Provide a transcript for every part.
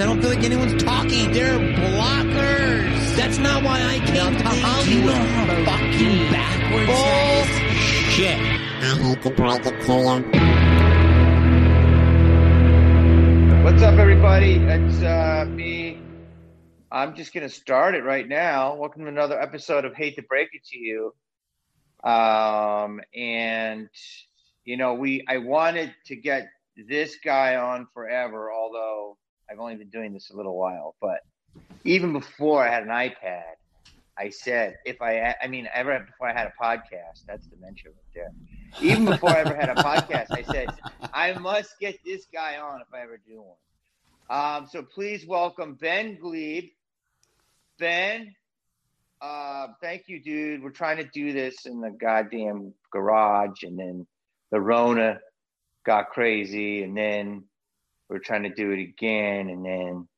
I don't feel like anyone's talking. They're blockers. That's not why I came to Hollywood. Fucking backwards. Bullshit. I hate to break it to you. What's up, everybody? It's uh, me. I'm just gonna start it right now. Welcome to another episode of Hate to Break It to You. Um, and you know, we I wanted to get this guy on forever, although I've only been doing this a little while. But even before I had an iPad, I said if I, I mean, ever before I had a podcast, that's dementia right there. Even before I ever had a podcast, I said I must get this guy on if I ever do one. Um, so please welcome Ben Gleib. Ben, uh, thank you, dude. We're trying to do this in the goddamn garage, and then the Rona got crazy, and then we are trying to do it again, and then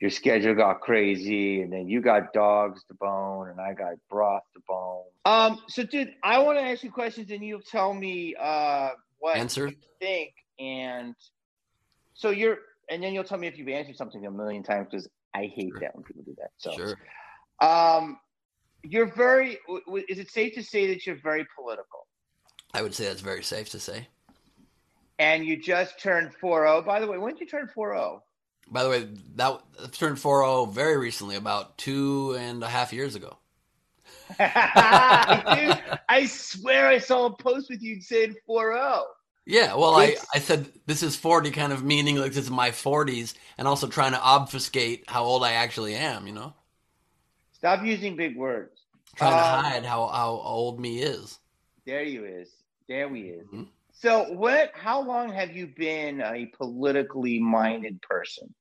your schedule got crazy, and then you got dogs to bone, and I got broth to bone. Um, so dude, I want to ask you questions, and you'll tell me uh what Answer. you think, and so you're, and then you'll tell me if you've answered something a million times because I hate Sure. that when people do that. So, Sure. um, you're very. w- w- Is it safe to say that you're very political? I would say that's very safe to say. And you just turned 40. By the way, when did you turn oh? 40? By the way, that turned 4-0 very recently, about two and a half years ago. Dude, I swear I saw a post with you saying 40. Yeah, well, I, It's- I said this is 40 kind of meaning like this is my 40s and also trying to obfuscate how old I actually am, you know? Stop using big words. Trying Um, to hide how, how old me is. There you is. There we is. Mhm. So, what? How long have you been a politically minded person?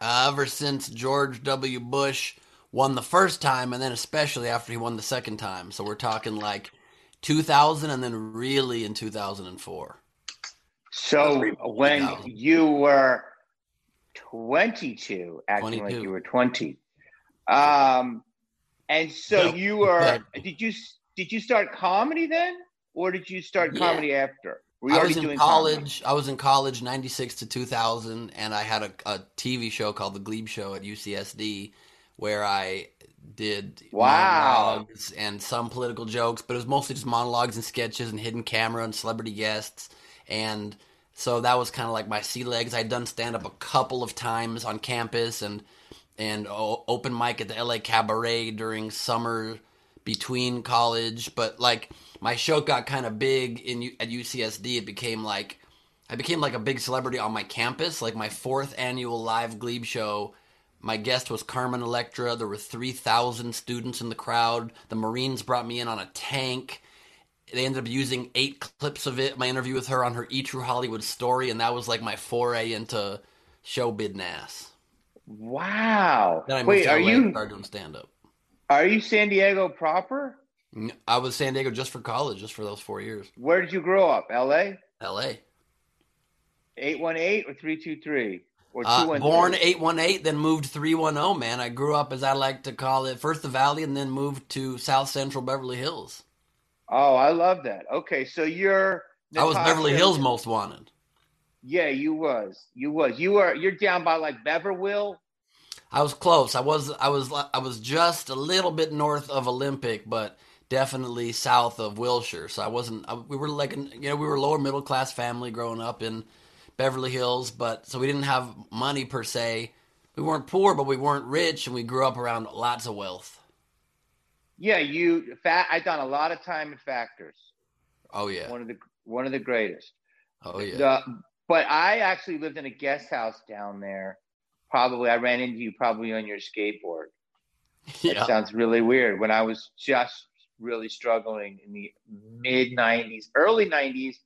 Uh, ever since George W. Bush won the first time, and then especially after he won the second time. So we're talking like 2000 and then really in 2004. So, when 2000. you were 22, acting like you were 20, um, and so No, you were. but- Did you did you start comedy then, or did you start Yeah. comedy after? Were you I was in doing comedy? college. I was in college 96 to 2000 and I had a, a TV show called The Gleib Show at UCSD where I did Wow. monologues and some political jokes, but it was mostly just monologues and sketches and hidden camera and celebrity guests. And so that was kind of like my sea legs. I'd done stand up a couple of times on campus and and o- open mic at the LA Cabaret during summer between college, but like my show got kind of big in at UCSD. It became like I became like a big celebrity on my campus. Like my fourth annual live Gleib show, my guest was Carmen Electra. There were three thousand students in the crowd. The Marines brought me in on a tank. They ended up using eight clips of it. My interview with her on her E True Hollywood story, and that was like my foray into show business. Wow. Then I moved Wait, are you and started doing stand up. are you San Diego proper? I was San Diego just for college, just for those four years. Where did you grow up? L.A. L.A. Eight one eight or three two three or Uh, born 818, then moved 310, man. I grew up, as I like to call it, first the Valley and then moved to South Central Beverly Hills. Oh, I love that. Okay, so you're. I was Beverly Hills most wanted. Yeah, you was. You was. You were. You're down by like Beverville. I was close. I was I was I was just a little bit north of Olympic, but definitely south of Wilshire. So I wasn't. I, we were like, you know, we were lower middle class family growing up in Beverly Hills, but so we didn't have money per se. We weren't poor, but we weren't rich, and we grew up around lots of wealth. Yeah, you. Fat. I done a lot of time in Factors. Oh yeah, One of the one of the greatest. oh yeah. The, but I actually lived in a guest house down there. Probably I ran into you probably on your skateboard. That yeah. sounds really weird. When I was just really struggling in the mid '90s, early '90s,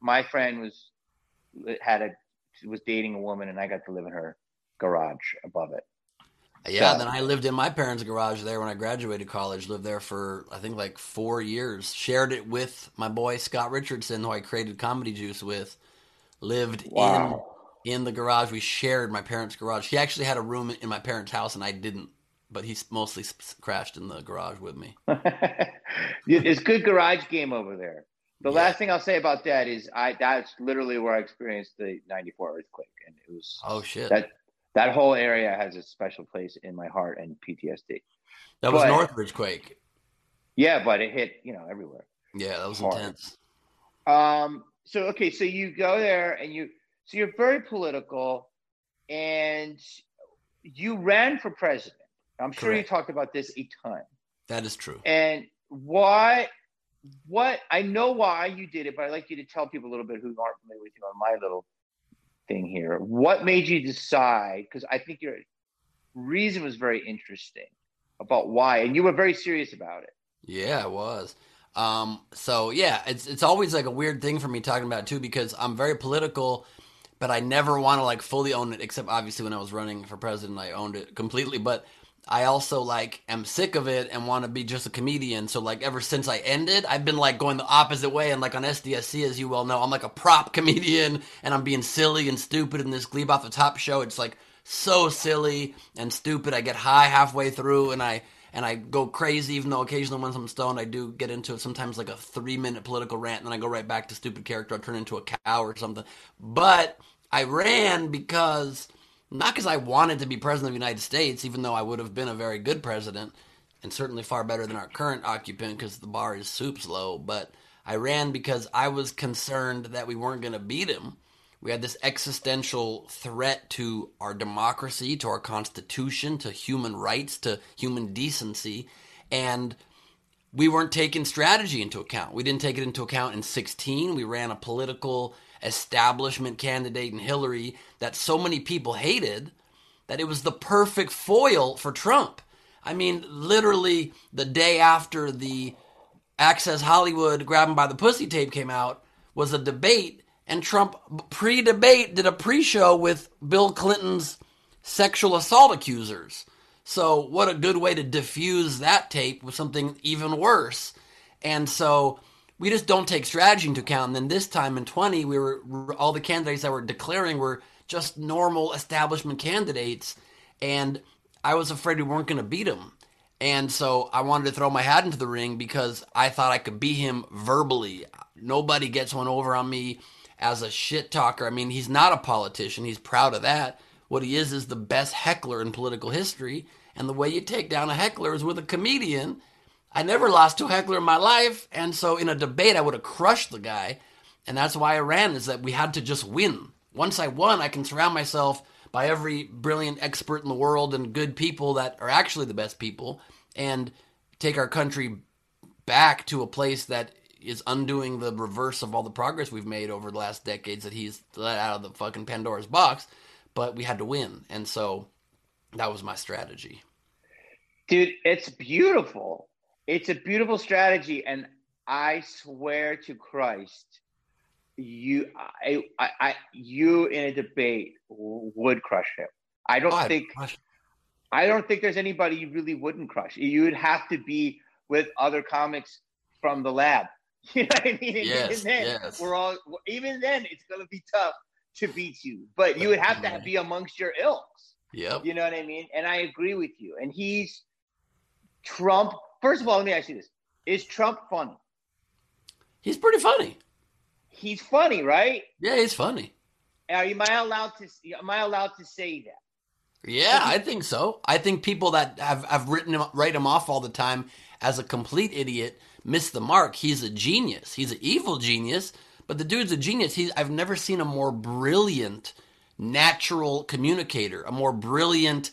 my friend was had a was dating a woman, and I got to live in her garage above it. Yeah, So- then I lived in my parents' garage there when I graduated college. Lived there for I think like four years. Shared it with my boy Scott Richardson, who I created Comedy Juice with. Lived Wow. in in the garage. We shared my parents' garage. He actually had a room in my parents' house, and I didn't. But he mostly crashed in the garage with me. it's good garage game over there. The Yeah. last thing I'll say about that is I that's literally where I experienced the '94 earthquake, and it was Oh shit! that that whole area has a special place in my heart and PTSD. That was But- Northridge quake. Yeah, but it hit you know everywhere. Yeah, that was Hard. intense. Um. So okay, so you go there and you so you're very political, and you ran for president. I'm sure Correct. you talked about this a ton. That is true. And why? What I know why you did it, but I'd like you to tell people a little bit who aren't familiar with you on my little thing here. What made you decide? Because I think your reason was very interesting about why, and you were very serious about it. Yeah, it was. Um, so yeah, it's it's always like a weird thing for me talking about too because I'm very political, but I never want to like fully own it. Except obviously when I was running for president, I owned it completely. But I also like am sick of it and want to be just a comedian. So like ever since I ended, I've been like going the opposite way. And like on SDSC, as you well know, I'm like a prop comedian and I'm being silly and stupid in this Gleib off the top show. It's like so silly and stupid. I get high halfway through and I and I go crazy. Even though occasionally when I'm stoned, I do get into it. Sometimes like a three minute political rant, and then I go right back to stupid character. I turn into a cow or something. But I ran because not because I wanted to be president of the United States, even though I would have been a very good president and certainly far better than our current occupant because the bar is soup low, But I ran because I was concerned that we weren't going to beat him. We had this existential threat to our democracy, to our constitution, to human rights, to human decency. And we weren't taking strategy into account. We didn't take it into account in 16. We ran a political establishment candidate in Hillary that so many people hated that it was the perfect foil for Trump. I mean, literally the day after the Access Hollywood Grab 'em by the Pussy tape came out was a debate, and Trump pre debate did a pre show with Bill Clinton's sexual assault accusers. So, what a good way to diffuse that tape with something even worse. And so, we just don't take strategy into account. And then this time in 20, we were all the candidates that were declaring were just normal establishment candidates. And I was afraid we weren't going to beat him. And so I wanted to throw my hat into the ring because I thought I could beat him verbally. Nobody gets one over on me as a shit talker. I mean, he's not a politician. He's proud of that. What he is is the best heckler in political history. And the way you take down a heckler is with a comedian. I never lost to a heckler in my life. And so in a debate, I would have crushed the guy. And that's why I ran, is that we had to just win. Once I won, I can surround myself by every brilliant expert in the world and good people that are actually the best people and take our country back to a place that is undoing the reverse of all the progress we've made over the last decades that he's let out of the fucking Pandora's box. But we had to win. And so that was my strategy. Dude, it's beautiful. It's a beautiful strategy, and I swear to Christ, you, I, I, I you in a debate would crush him. I don't Oh, I- think, I don't think there's anybody you really wouldn't crush. You would have to be with other comics from the lab. You know what I mean? And Yes, even then, yes. we're all. Even then, it's gonna be tough to beat you. But you would have to be amongst your ilks. Yep. You know what I mean? And I agree with you. And he's Trump. First of all, let me ask you this: Is Trump funny? He's pretty funny. He's funny, right? Yeah, he's funny. Are you, am I allowed to? Am I allowed to say that? Yeah, I think so. I think people that have, have written him, write him off all the time as a complete idiot miss the mark. He's a genius. He's an evil genius, but the dude's a genius. He's I've never seen a more brilliant natural communicator, a more brilliant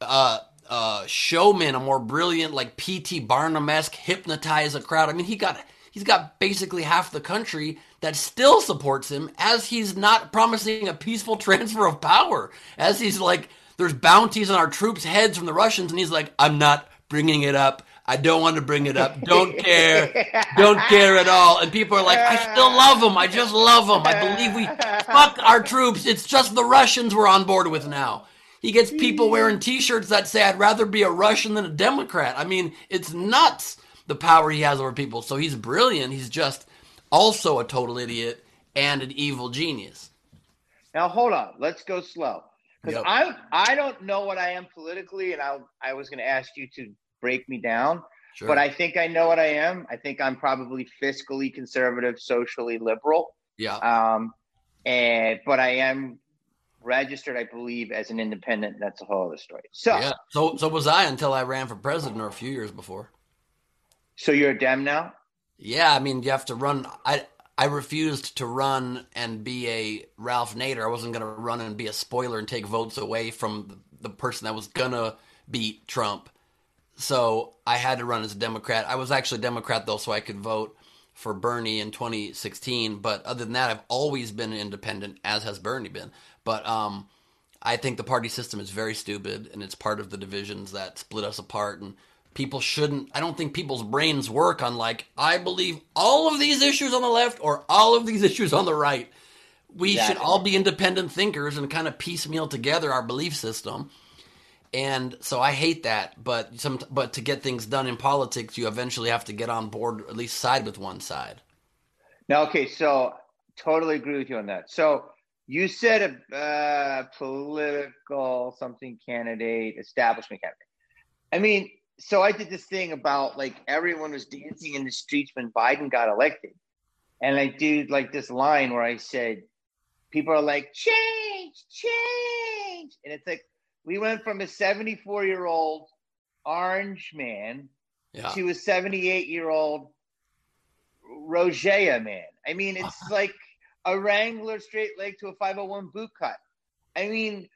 uh, uh, showman, a more brilliant like P.T. Barnum esque hypnotize a crowd. I mean, he got he's got basically half the country that still supports him as he's not promising a peaceful transfer of power. As he's like, there's bounties on our troops' heads from the Russians, and he's like, I'm not bringing it up. I don't want to bring it up. Don't care. Don't care at all. And people are like, I still love him. I just love him. I believe we fuck our troops. It's just the Russians we're on board with now. He gets people wearing T-shirts that say, "I'd rather be a Russian than a Democrat." I mean, it's nuts the power he has over people. So he's brilliant. He's just also a total idiot and an evil genius. Now hold on. Let's go slow. Because Yep. I'm I don't know what I am politically, and I I was going to ask you to break me down. Sure. But I think I know what I am. I think I'm probably fiscally conservative, socially liberal. yeah. Um, and but I am registered, I believe, as an independent. That's a whole other story. So, Yeah. So so was I until I ran for president or a few years before. so you're a Dem now? Yeah, I mean you have to run. I I refused to run and be a Ralph Nader. I wasn't going to run and be a spoiler and take votes away from the, the person that was gonna beat Trump. So I had to run as a Democrat. I was actually a Democrat though, so I could vote for Bernie in 2016. But other than that, I've always been an independent, as has Bernie been. But um, I think the party system is very stupid, and it's part of the divisions that split us apart. And people shouldn't. I don't think people's brains work on like I believe all of these issues on the left or all of these issues on the right. We should all be independent thinkers and kind of piecemeal together our belief system. And so I hate that, but some but to get things done in politics, you eventually have to get on board, or at least side with one side. Now, okay, so totally agree with you on that. So you said a uh, political something candidate, establishment candidate. I mean, so I did this thing about like everyone was dancing in the streets when Biden got elected. And I did like this line where I said, people are like, change, change. And it's like, we went from a 74 year old orange man Yeah. to a 78 year old Rogea man. I mean, it's like a Wrangler straight leg to a 501 boot cut. I mean,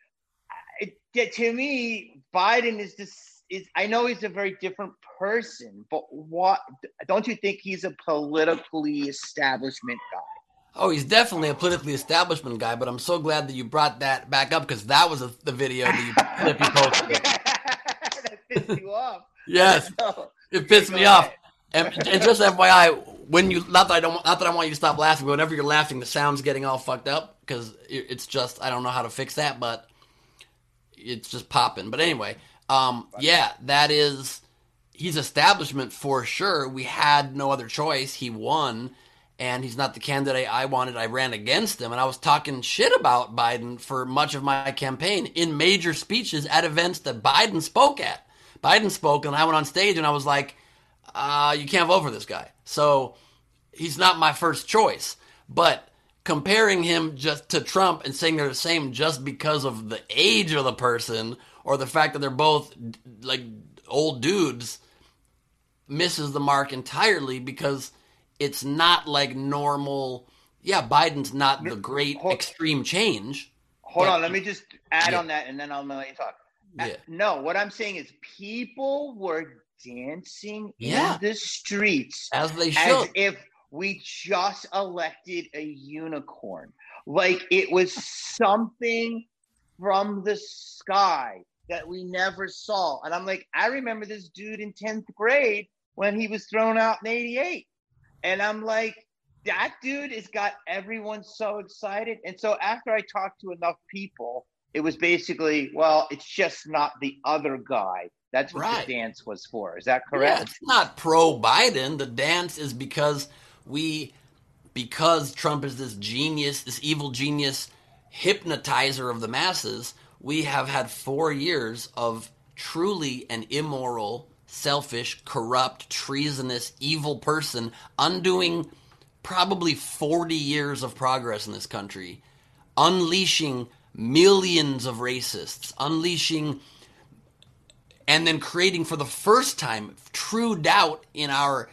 it, to me, Biden is just Is I know he's a very different person, but what don't you think he's a politically establishment guy? Oh, he's definitely a politically establishment guy, but I'm so glad that you brought that back up because that was a, the video that you, clip you posted. that pissed you off. Yes, No. it pissed me off. And, and just FYI, when you not that I don't not that I want you to stop laughing, but whenever you're laughing, the sound's getting all fucked up because it's just I don't know how to fix that, but it's just popping. But anyway, um, yeah, that is he's establishment for sure. We had no other choice. He won, and he's not the candidate I wanted. I ran against him, and I was talking shit about Biden for much of my campaign in major speeches at events that Biden spoke at. Biden spoke, and I went on stage and I was like, uh, "You can't vote for this guy." So he's not my first choice, but comparing him just to Trump and saying they're the same just because of the age of the person or the fact that they're both like old dudes misses the mark entirely because it's not like normal. Yeah, Biden's not the great hold- extreme change. Hold But- on, let me just add Yeah. on that, and then I'll let you talk. Yeah. No, what I'm saying is people were dancing Yeah. in the streets As they should. as if we just elected a unicorn. Like it was something from the sky that we never saw. And I'm like, I remember this dude in 10th grade when he was thrown out in 88. And I'm like, that dude has got everyone so excited. And so after I talked to enough people, it was basically, well, it's just not the other guy. That's what Right. the dance was for. Is that Yeah, correct? it's not pro Biden. The dance is because we, because Trump is this genius, this evil genius hypnotizer of the masses, we have had four years of truly an immoral, selfish, corrupt, treasonous, evil person undoing probably 40 years of progress in this country, unleashing millions of racists, unleashing and then creating for the first time true doubt in our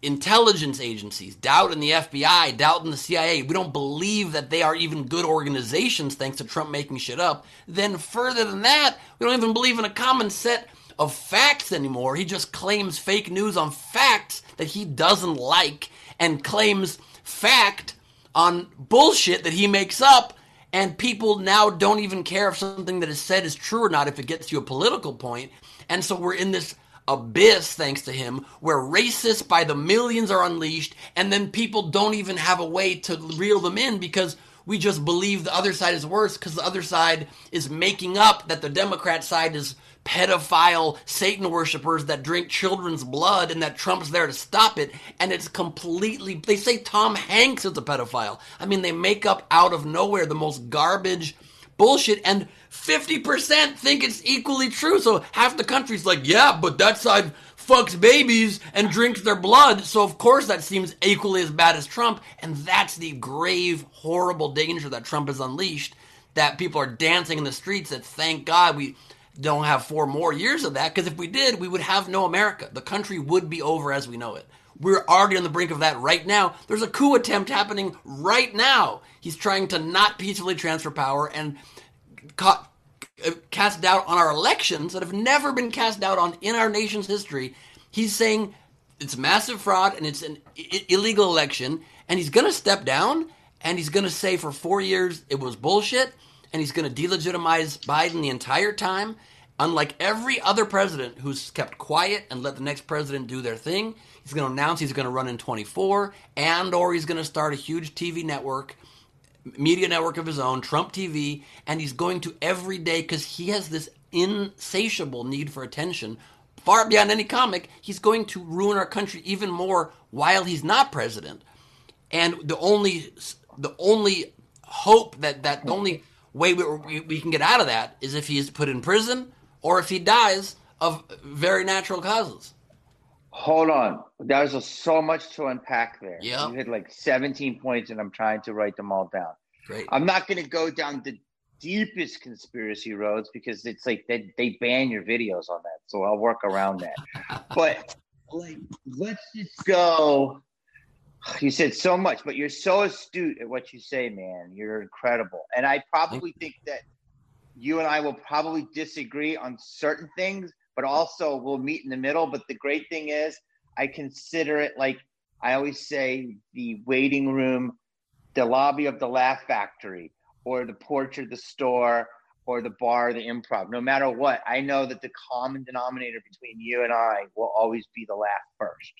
intelligence agencies, doubt in the FBI, doubt in the CIA. We don't believe that they are even good organizations thanks to Trump making shit up. Then further than that, we don't even believe in a common set of facts anymore. He just claims fake news on facts that he doesn't like and claims fact on bullshit that he makes up and people now don't even care if something that is said is true or not if it gets you a political point. And so we're in this abyss thanks to him where racists by the millions are unleashed and then people don't even have a way to reel them in because we just believe the other side is worse because the other side is making up that the democrat side is pedophile Satan worshippers that drink children's blood and that Trump's there to stop it. And it's completely, they say Tom Hanks is a pedophile. I mean, they make up out of nowhere the most garbage bullshit and 50% think it's equally true. So half the country's like, yeah, but that side fucks babies and drinks their blood. So of course that seems equally as bad as Trump. And that's the grave, horrible danger that Trump has unleashed that people are dancing in the streets. That thank God we don't have four more years of that. Because if we did, we would have no America. The country would be over as we know it. We're already on the brink of that right now. There's a coup attempt happening right now. He's trying to not peacefully transfer power and ca- uh, Uh, cast doubt on our elections that have never been cast doubt on in our nation's history. He's saying it's massive fraud and it's an I- illegal election, and he's going to step down and he's going to say for four years it was bullshit, and he's going to delegitimize Biden the entire time. Unlike every other president who's kept quiet and let the next president do their thing, he's going to announce he's going to run in 24, and or he's going to start a huge TV network media network of his own, Trump TV, and he's going to every day because he has this insatiable need for attention. Far beyond any comic, he's going to ruin our country even more while he's not president. And the only the only hope that that the only way we, we, we can get out of that is if he is put in prison or if he dies of very natural causes. Hold on. There's a, so much to unpack there. Yeah. You hit like 17 points, and I'm trying to write them all down. Great. I'm not going to go down the deepest conspiracy roads because it's like they, they ban your videos on that. So I'll work around that. but like, let's just go. You said so much, but you're so astute at what you say, man. You're incredible. And I probably think that you and I will probably disagree on certain things, but also we'll meet in the middle. But the great thing is, I consider it like I always say the waiting room, the lobby of the Laugh Factory, or the porch of the store, or the bar, the improv. No matter what, I know that the common denominator between you and I will always be the laugh first.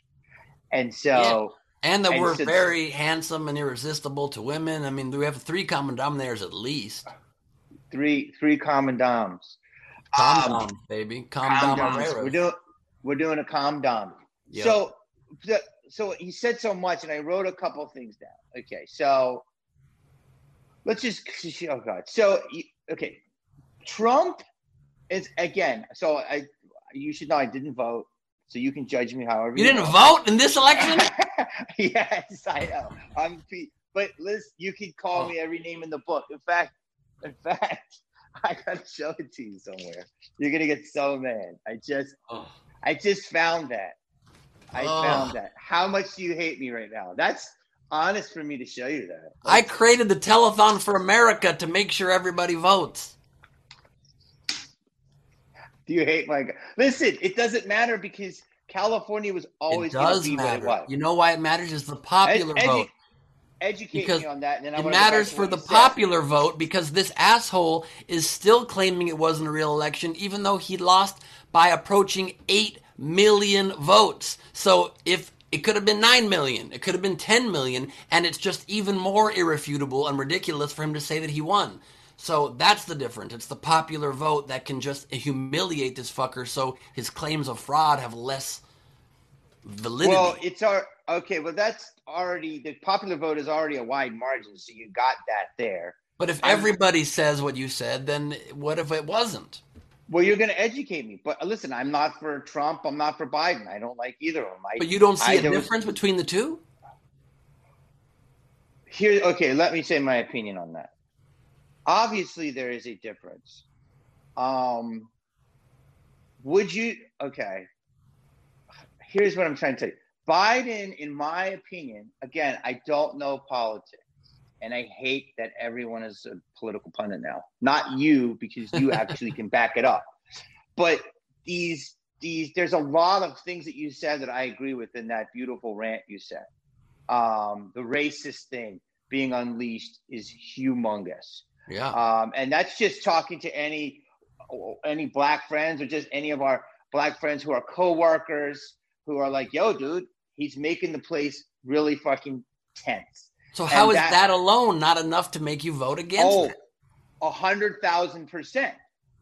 And so, And that And we're so- very handsome and irresistible to women. I mean, we have three common denominators at least. three three common doms. Calm Um, baby. Calm, calm down, down. We're doing we're doing a calm So the, so he said so much, and I wrote a couple things down. Okay, so let's just oh god. So okay, Trump is again. So I you should know I didn't vote, so you can judge me however you didn't want. vote in this election? yes, I know. I'm, Pete. but Liz, you can call Oh. me every name in the book. In fact, in fact, I gotta show it to you somewhere. You're gonna get so mad. I just, Oh. I just found that. I Oh. found that. How much do you hate me right now? That's honest for me to show you that. I created the telethon for America to make sure everybody votes. Do you hate my? Listen, it doesn't matter because California was always it does be what it matter. You know why it matters? Is the popular Ed- edu- vote. Educate Because me on that, and then It wanna go back matters for the said. popular vote because this asshole is still claiming it wasn't a real election, even though he lost by approaching 8 million votes. So if it could have been 9 million, it could have been 10 million, and it's just even more irrefutable and ridiculous for him to say that he won. So that's the difference. It's the popular vote that can just humiliate this fucker so his claims of fraud have less validity. Well, it's our okay. Well, that's already the popular vote is already a wide margin, so you got that there. but if everybody says what you said, then what if it wasn't? Well, you're going to educate me, but listen, I'm not for Trump. I'm not for Biden. I don't like either of them. I, But you don't see I- a there was- difference between the two? here. Okay, let me say my opinion on that. Obviously, there is a difference. Um, would you? Okay. Here's what I'm trying to tell you. Biden, in my opinion, again, I don't know politics, and I hate that everyone is a political pundit now. Not you, because you actually can back it up. But these these there's a lot of things that you said that I agree with in that beautiful rant you said. Um, the racist thing being unleashed is humongous. Yeah. Um, and that's just talking to any any black friends or just any of our black friends who are coworkers who are like, "Yo, dude, he's making the place really fucking tense." So how and is that- that, alone not enough to make you vote against Oh, it? a hundred thousand percent,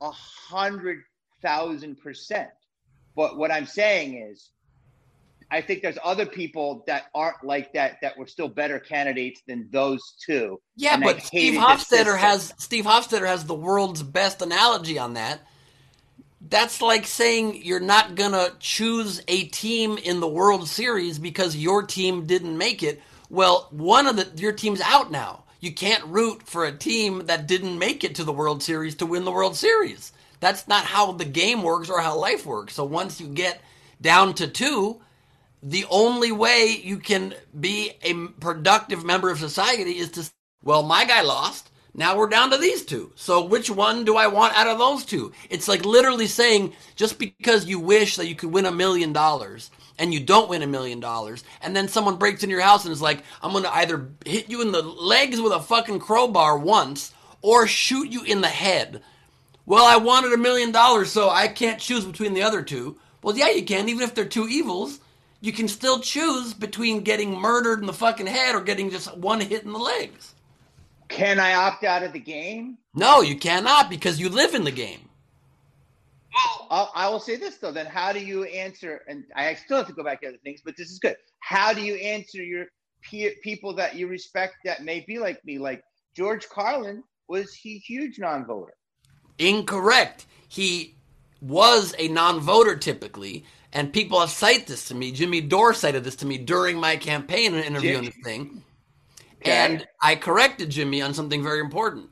a hundred thousand percent. But what I'm saying is, I think there's other people that aren't like that that were still better candidates than those two. Yeah, but Steve hated the Hofstetter system. has Steve Hofstetter has the world's best analogy on that. That's like saying you're not gonna choose a team in the World Series because your team didn't make it. Well, one of the your team's out now. you can't root for a team that didn't make it to the World Series to win the World Series. That's not how the game works or how life works. So once you get down to two, the only way you can be a productive member of society is to, well, my guy lost. Now we're down to these two. So which one do I want out of those two? It's like literally saying just because you wish that you could win a million dollars and you don't win a million dollars, and then someone breaks into your house and is like, I'm gonna either hit you in the legs with a fucking crowbar once or shoot you in the head. Well, I wanted a million dollars, so I can't choose between the other two. Well, yeah, you can, even if they're two evils. You can still choose between getting murdered in the fucking head or getting just one hit in the legs. Can I opt out of the game? No, you cannot because you live in the game. Well, I'll, I will say this though. Then how do you answer? And I still have to go back to other things, but this is good. How do you answer your peer, people that you respect that may be like me? Like George Carlin was he huge non-voter? Incorrect. He was a non-voter typically, and people have cited this to me. Jimmy Dore cited this to me during my campaign interview on this thing. Okay. And I corrected Jimmy on something very important.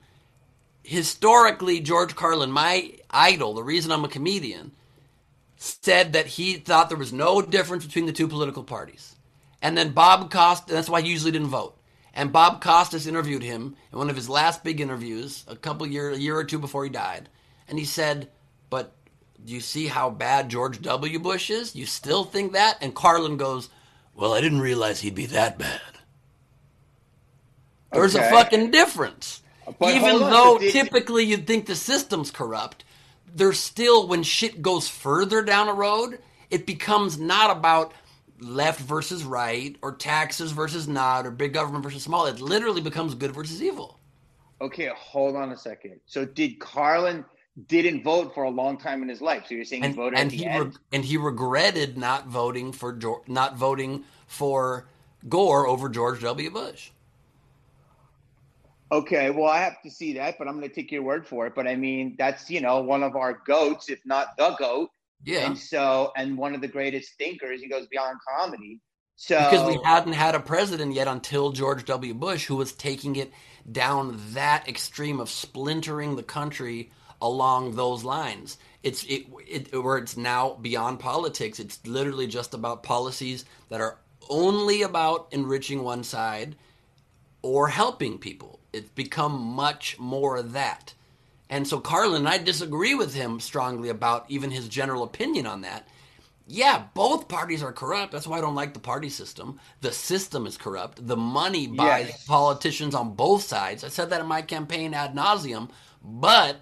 Historically, George Carlin, my idol, the reason I'm a comedian, said that he thought there was no difference between the two political parties. And then Bob Costas, that's why he usually didn't vote. And Bob Costas interviewed him in one of his last big interviews, a couple year, a year or two before he died. And he said, "But do you see how bad George W. Bush is? You still think that?" And Carlin goes, "Well, I didn't realize he'd be that bad." There's okay. a fucking difference. But Even though typically you'd think the system's corrupt, there's still when shit goes further down a road, it becomes not about left versus right or taxes versus not or big government versus small. It literally becomes good versus evil. Okay, hold on a second. So did Carlin didn't vote for a long time in his life? So you're saying and, he voted and he re- and he regretted not voting for not voting for Gore over George W. Bush. Okay, well, I have to see that, but I'm going to take your word for it. But I mean, that's you know one of our goats, if not the goat. Yeah. And so, and one of the greatest thinkers. He goes beyond comedy. So because we hadn't had a president yet until George W. Bush, who was taking it down that extreme of splintering the country along those lines. It's it, it where it's now beyond politics. It's literally just about policies that are only about enriching one side or helping people it's become much more that. And so Carlin, I disagree with him strongly about even his general opinion on that. Yeah, both parties are corrupt. That's why I don't like the party system. The system is corrupt. The money buys yes. politicians on both sides. I said that in my campaign ad nauseum, but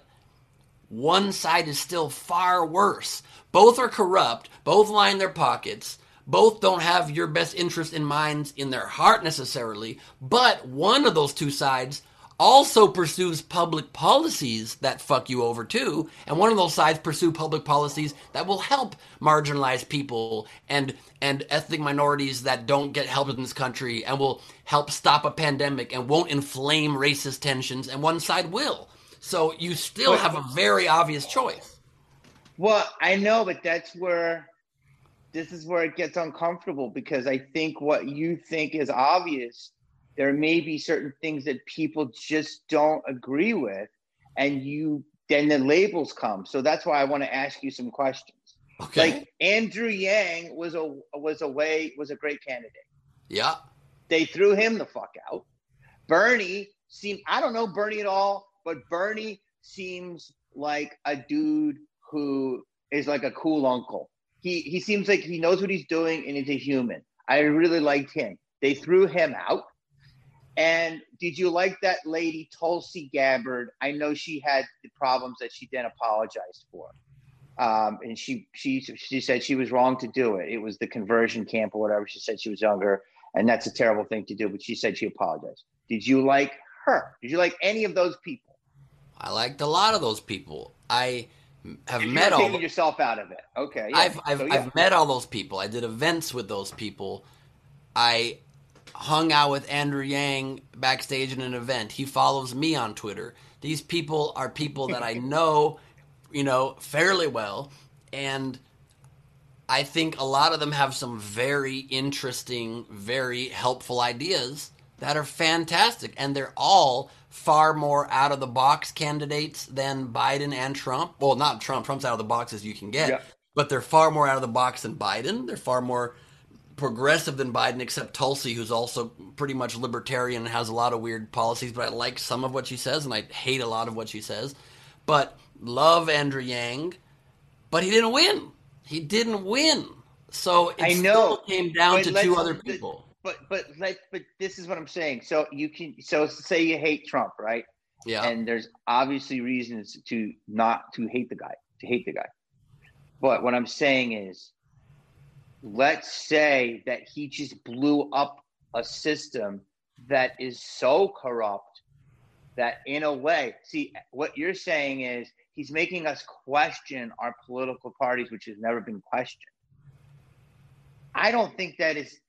one side is still far worse. Both are corrupt, both line their pockets, both don't have your best interest in mind in their heart necessarily, but one of those two sides also pursues public policies that fuck you over too, and one of those sides pursue public policies that will help marginalized people and and ethnic minorities that don't get help in this country and will help stop a pandemic and won't inflame racist tensions and one side will. So you still have a very obvious choice. Well, I know, but that's where this is where it gets uncomfortable because I think what you think is obvious, there may be certain things that people just don't agree with, and you then the labels come. So that's why I want to ask you some questions. Okay. Like Andrew Yang was a was a way was a great candidate. Yeah. They threw him the fuck out. Bernie seemed I don't know Bernie at all, but Bernie seems like a dude who is like a cool uncle he he seems like he knows what he's doing and he's a human. I really liked him. They threw him out. And did you like that lady Tulsi Gabbard? I know she had the problems that she then apologized for. Um, and she she she said she was wrong to do it. It was the conversion camp or whatever. She said she was younger, and that's a terrible thing to do. But she said she apologized. Did you like her? Did you like any of those people? I liked a lot of those people. I have met all the, yourself out of it. Okay. Yeah. I've I've, so, yeah. I've met all those people. I did events with those people. I hung out with Andrew Yang backstage in an event. He follows me on Twitter. These people are people that I know, you know, fairly well, and I think a lot of them have some very interesting, very helpful ideas that are fantastic, and they're all far more out of the box candidates than Biden and Trump. Well, not Trump. Trump's out of the box as you can get, Yeah. but they're far more out of the box than Biden. They're far more progressive than Biden, except Tulsi, who's also pretty much libertarian and has a lot of weird policies. But I like some of what she says, and I hate a lot of what she says. But love Andrew Yang, but he didn't win. He didn't win. So it I know, still came down to two other people. But but like but this is what I'm saying. So you can so say you hate Trump, right? Yeah. And there's obviously reasons to not to hate the guy, to hate the guy. But what I'm saying is, let's say that he just blew up a system that is so corrupt that, in a way, see what you're saying is he's making us question our political parties, which has never been questioned. I don't think that is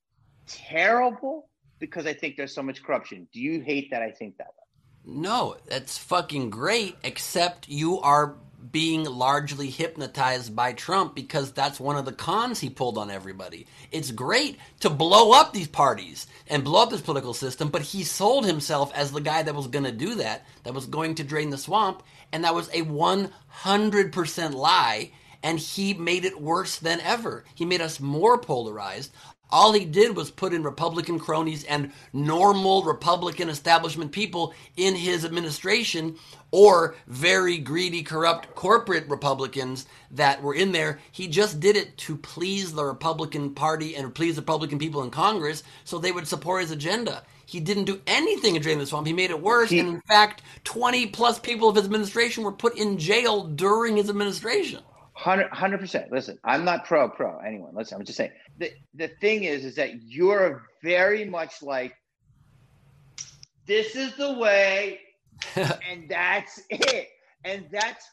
terrible because I think there's so much corruption. Do you hate that I think that way? No, that's fucking great, except you are being largely hypnotized by Trump because that's one of the cons he pulled on everybody. It's great to blow up these parties and blow up this political system, but he sold himself as the guy that was going to do that, that was going to drain the swamp, and that was a 100% lie, and he made it worse than ever. He made us more polarized. All he did was put in Republican cronies and normal Republican establishment people in his administration or very greedy, corrupt corporate Republicans that were in there. He just did it to please the Republican Party and please the Republican people in Congress so they would support his agenda. He didn't do anything to drain the swamp. He made it worse. He- and in fact, 20 plus people of his administration were put in jail during his administration. Hundred percent. Listen, I'm not pro pro anyone. Listen, I'm just saying the the thing is is that you're very much like this is the way, and that's it, and that's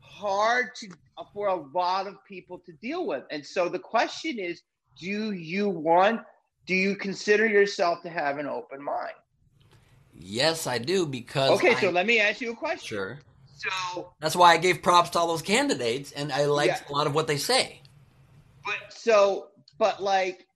hard to for a lot of people to deal with. And so the question is, do you want? Do you consider yourself to have an open mind? Yes, I do because Okay, I- so let me ask you a question. sure. So, That's why I gave props to all those candidates, and I liked Yeah. a lot of what they say. but so, but like,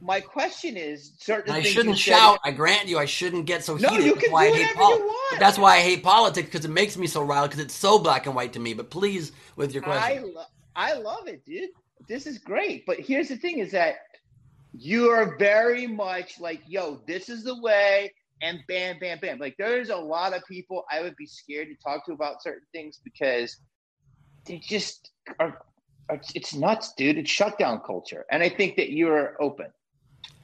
my question is, certain I shouldn't you said- shout. I grant you, I shouldn't get so No, heated. you that's can why do I hate poli- that's why I hate politics because it makes me so riled because it's so black and white to me. But please, with your I question, lo- I love it, dude. This is great. But here's the thing: is that you are very much like, yo, this is the way, and bam, bam, bam. Like, there's a lot of people I would be scared to talk to about certain things because they just are. are it's nuts, dude. It's shutdown culture, and I think that you're open.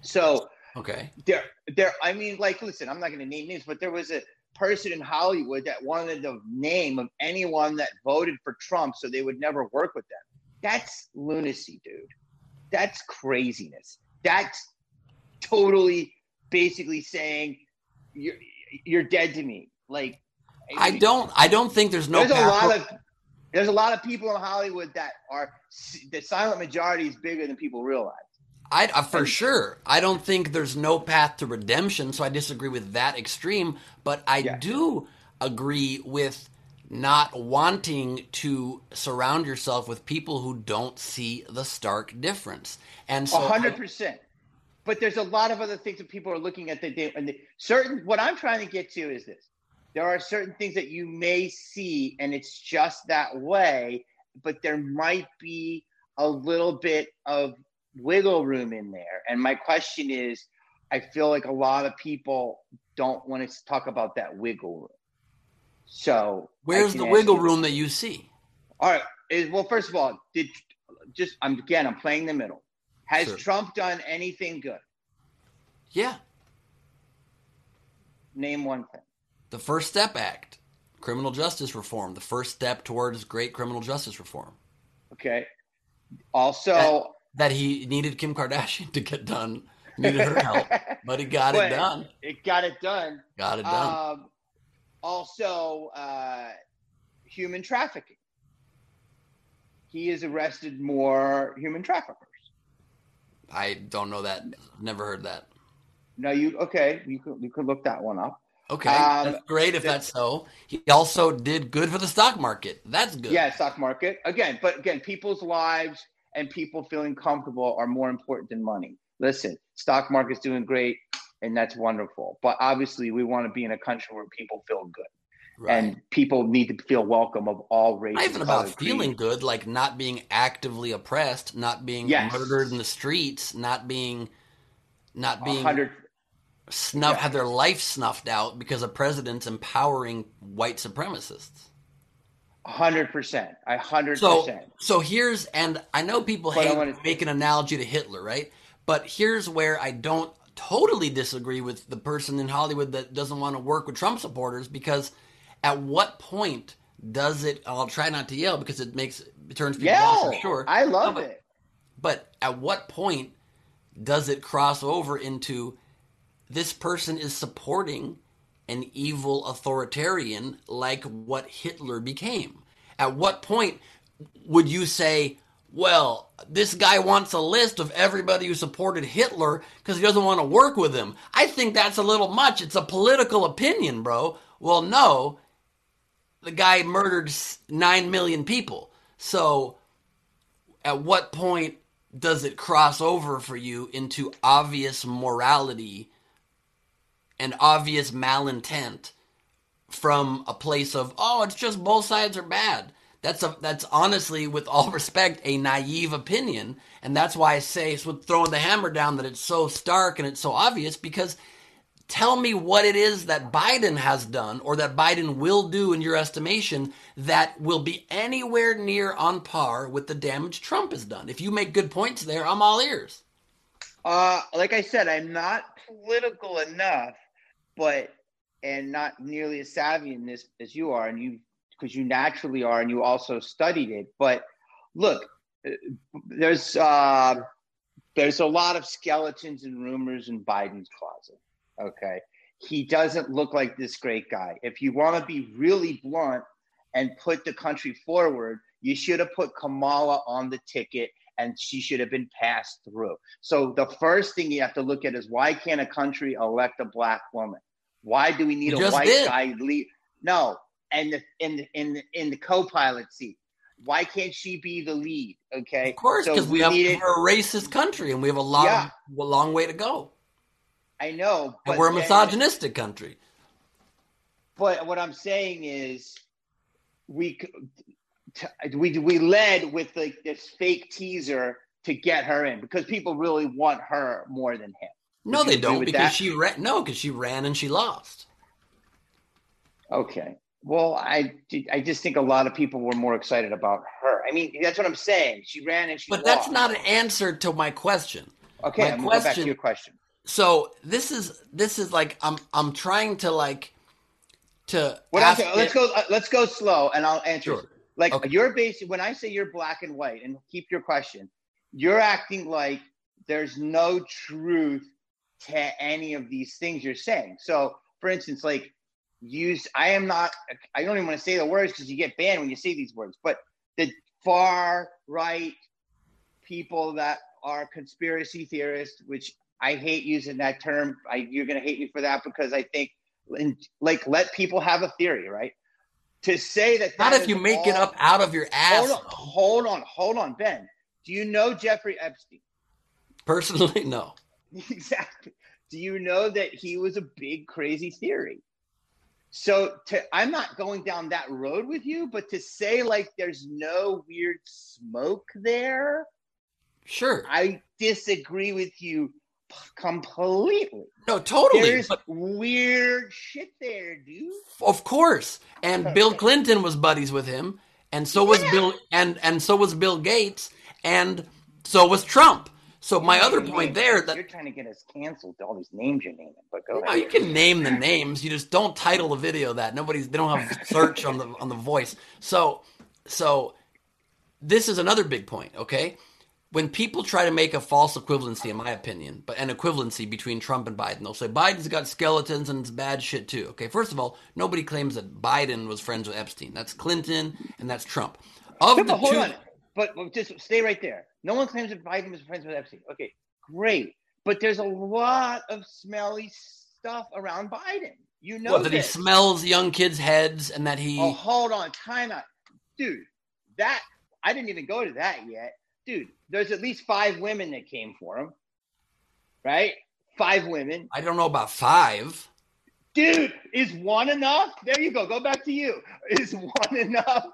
So okay, there there i mean like listen i'm not going to name names but there was a person in hollywood that wanted the name of anyone that voted for trump so they would never work with them that's lunacy dude that's craziness that's totally basically saying you're you're dead to me like I don't. I don't think there's no. there's a lot for- of there's a lot of people in hollywood that are the silent majority is bigger than people realize I, I for And- sure. I don't think there's no path to redemption, so I disagree with that extreme. But I Yeah. do agree with not wanting to surround yourself with people who don't see the stark difference. And so, hundred percent. But there's a lot of other things that people are looking at that they and the, certain. What I'm trying to get to is this: there are certain things that you may see, and it's just that way. But there might be a little bit of wiggle room in there. And my question is, I feel like a lot of people don't want to talk about that wiggle room. So where's the wiggle you- room that you see? all right. Is, well, first of all, did just I'm again I'm playing the middle. Has Sure. Trump done anything good? Yeah, Name one thing. the First Step Act, criminal justice reform, the first step towards great criminal justice reform. Okay. Also, That he needed Kim Kardashian to get done, needed her help, but he got But it done. it got it done. Got it done. Um, also, uh, human trafficking. He has arrested more human traffickers. I don't know that. Never heard that. No, you okay? You could you could look that one up. Okay, Um, that's great if the- that's so. He also did good for the stock market. That's good. Yeah, stock market again, but again, people's lives and people feeling comfortable are more important than money. Listen, stock market's doing great. and that's wonderful. But obviously, we want to be in a country where people feel good, Right. and people need to feel welcome of all races. not even about feeling creed. good, like not being actively oppressed, not being Yes. murdered in the streets, not being, not being snuff yeah. have their life snuffed out because a president's empowering white supremacists. Hundred percent. A hundred So, percent. so here's, and I know people But I hate wanna- make an analogy to Hitler, right? But here's where I don't totally disagree with the person in Hollywood that doesn't want to work with Trump supporters because at what point does it? I'll try not to yell because it makes it turns people off Yeah, for sure. I love No, but- it. But at what point does it cross over into this person is supporting an evil authoritarian like what Hitler became? At what point would you say, well, this guy wants a list of everybody who supported Hitler because he doesn't want to work with him? I think that's a little much. It's a political opinion, bro. Well, no, the guy murdered 9 million people. So at what point does it cross over for you into obvious morality and obvious malintent from a place of oh it's just both sides are bad that's a that's honestly with all respect a naive opinion and that's why i say it's with throwing the hammer down that it's so stark and it's so obvious because tell me what it is that Biden has done or that Biden will do in your estimation that will be anywhere near on par with the damage Trump has done. If you make good points there, I'm all ears. Uh, like I said, I'm not political enough, but and not nearly as savvy in this as you are, and you because you naturally are, and you also studied it. But look, there's uh, there's a lot of skeletons and rumors in Biden's closet. Okay, he doesn't look like this great guy. If you want to be really blunt and put the country forward, you should have put Kamala on the ticket and she should have been passed through. So the first thing you have to look at is why can't a country elect a black woman? Why do we need You a white did. guy lead? No, and the, in the, in the, in the co-pilot seat. Why can't she be the lead? Okay, Of course, So because we, have needed- we're a racist country and we have a lot Yeah. a long way to go. I know, And but we're a then- misogynistic country. But what I'm saying is, we we we led with like this fake teaser to get her in because people really want her more than him. No, Would they don't because that? she ran. No, because she ran and she lost. Okay. Well, I I just think a lot of people were more excited about her. I mean, that's what I'm saying. She ran and she. But that's not an answer to my question. okay. my I'm gonna go back to question- your question. So this is this is like I'm I'm trying to like to I'm let's go. Uh, let's go slow, and I'll answer. Sure. Like Okay. you're basically when I say you're black and white, and keep your question, you're acting like there's no truth to any of these things you're saying. So, for instance, like use I am not. I don't even want to say the words because you get banned when you say these words. But the far right people that are conspiracy theorists, which I hate using that term. I, you're going to hate me for that because I think, like, let people have a theory, right? To say that Not that if you make it up out of your ass. Hold on, hold on, hold on, Ben. Do you know Jeffrey Epstein? Personally, no. exactly. Do you know that he was a big crazy theory? So to I'm not going down that road with you, but to say like there's no weird smoke there, Sure. I disagree with you completely. No, totally. There's But weird shit there, dude. of course. And Bill Clinton was buddies with him, and so was Yeah. Bill and and so was Bill Gates, and so was Trump. So my other point there that you're trying to get us canceled all these names you're naming, but go No, ahead. you can name the names. You just don't title the video that. Nobody's they don't have search on the on the voice. So so this is another big point, okay? When people try to make a false equivalency, in my opinion, but an equivalency between Trump and Biden, they'll say Biden's got skeletons and it's bad shit too. Okay, first of all, nobody claims that Biden was friends with Epstein. That's Clinton and that's Trump. Of No, the but hold two, on. But, but just stay right there. No one claims that Biden was friends with Epstein. Okay, great. But there's a lot of smelly stuff around Biden. You know what, that he smells young kids' heads and that he Oh, hold on, time out, dude. That I didn't even go to that yet, dude. There's at least five women that came for him, right? five women. I don't know about five. Dude, is one enough? There you go. Go back to you. Is one enough?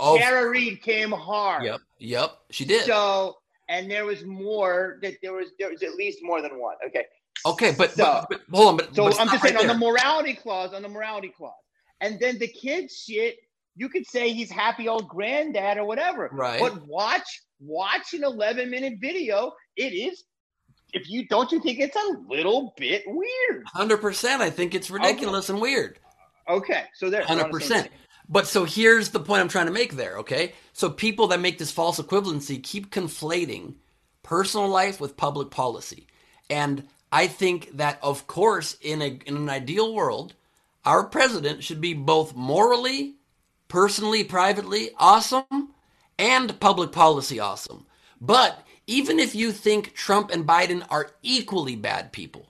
Oh, Tara Reade came hard. yep, yep, she did. So, and there was more. That there was there was at least more than one. Okay. okay, but, so, but, but hold on. But, So but I'm just saying right on the morality clause, on the morality clause, and then the kid shit. You could say he's happy old granddad or whatever. Right. But watch watch an 11 minute video. It is. If you don't, you think it's a little bit weird. Hundred percent. I think it's ridiculous and weird. Okay, so there. 100%. But so here's the point I'm trying to make there, okay? So people that make this false equivalency keep conflating personal life with public policy. And I think that of course in a in an ideal world, our president should be both morally, personally, privately awesome and public policy awesome. But even if you think Trump and Biden are equally bad people,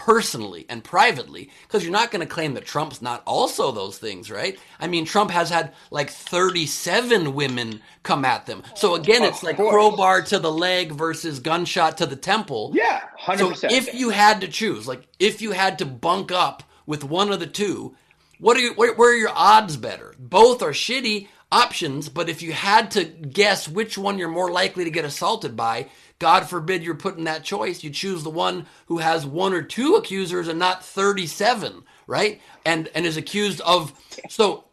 personally and privately because you're not going to claim that Trump's not also those things, right? I mean, Trump has had like 37 women come at them. So again, it's like crowbar to the leg versus gunshot to the temple. Yeah, 100%. So if you had to choose, like if you had to bunk up with one of the two, what are you, where, where are your odds better? Both are shitty options, but if you had to guess which one you're more likely to get assaulted by, God forbid you're put in that choice, you choose the one who has one or two accusers and not 37, right? And and is accused of so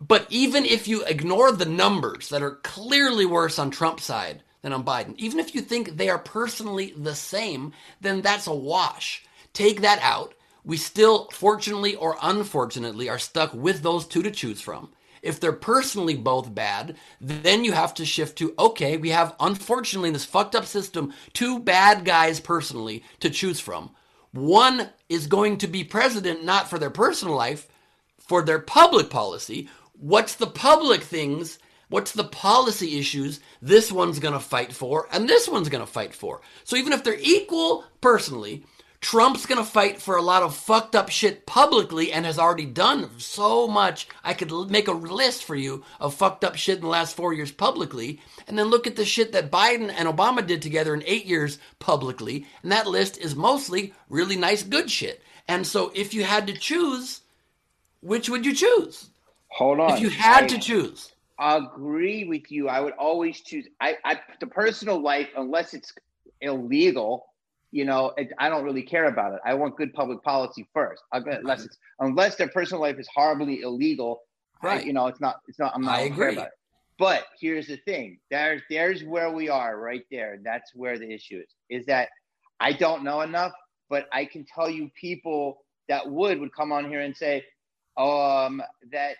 but even if you ignore the numbers that are clearly worse on Trump's side than on Biden, even if you think they are personally the same, then that's a wash. Take that out. We still, fortunately or unfortunately, are stuck with those two to choose from. If they're personally both bad, then you have to shift to okay, we have, unfortunately, in this fucked up system, two bad guys personally to choose from. One is going to be president not for their personal life, for their public policy. What's the public things? What's the policy issues this one's going to fight for and this one's going to fight for? So even if they're equal personally, Trump's going to fight for a lot of fucked up shit publicly and has already done so much. I could make a list for you of fucked up shit in the last four years publicly. And then look at the shit that Biden and Obama did together in eight years publicly. And that list is mostly really nice, good shit. And so if you had to choose, which would you choose? Hold on. If you had I to choose. I agree with you. I would always choose. I, I the personal life, unless it's illegal, you know, it, I don't really care about it. I want good public policy first. Unless it's unless their personal life is horribly illegal, I- Right. you know, it's not. It's not. I'm not. I I agree. About it. But here's the thing. There's there's where we are right there. That's where the issue is. Is that I don't know enough, but I can tell you people that would would come on here and say, um, that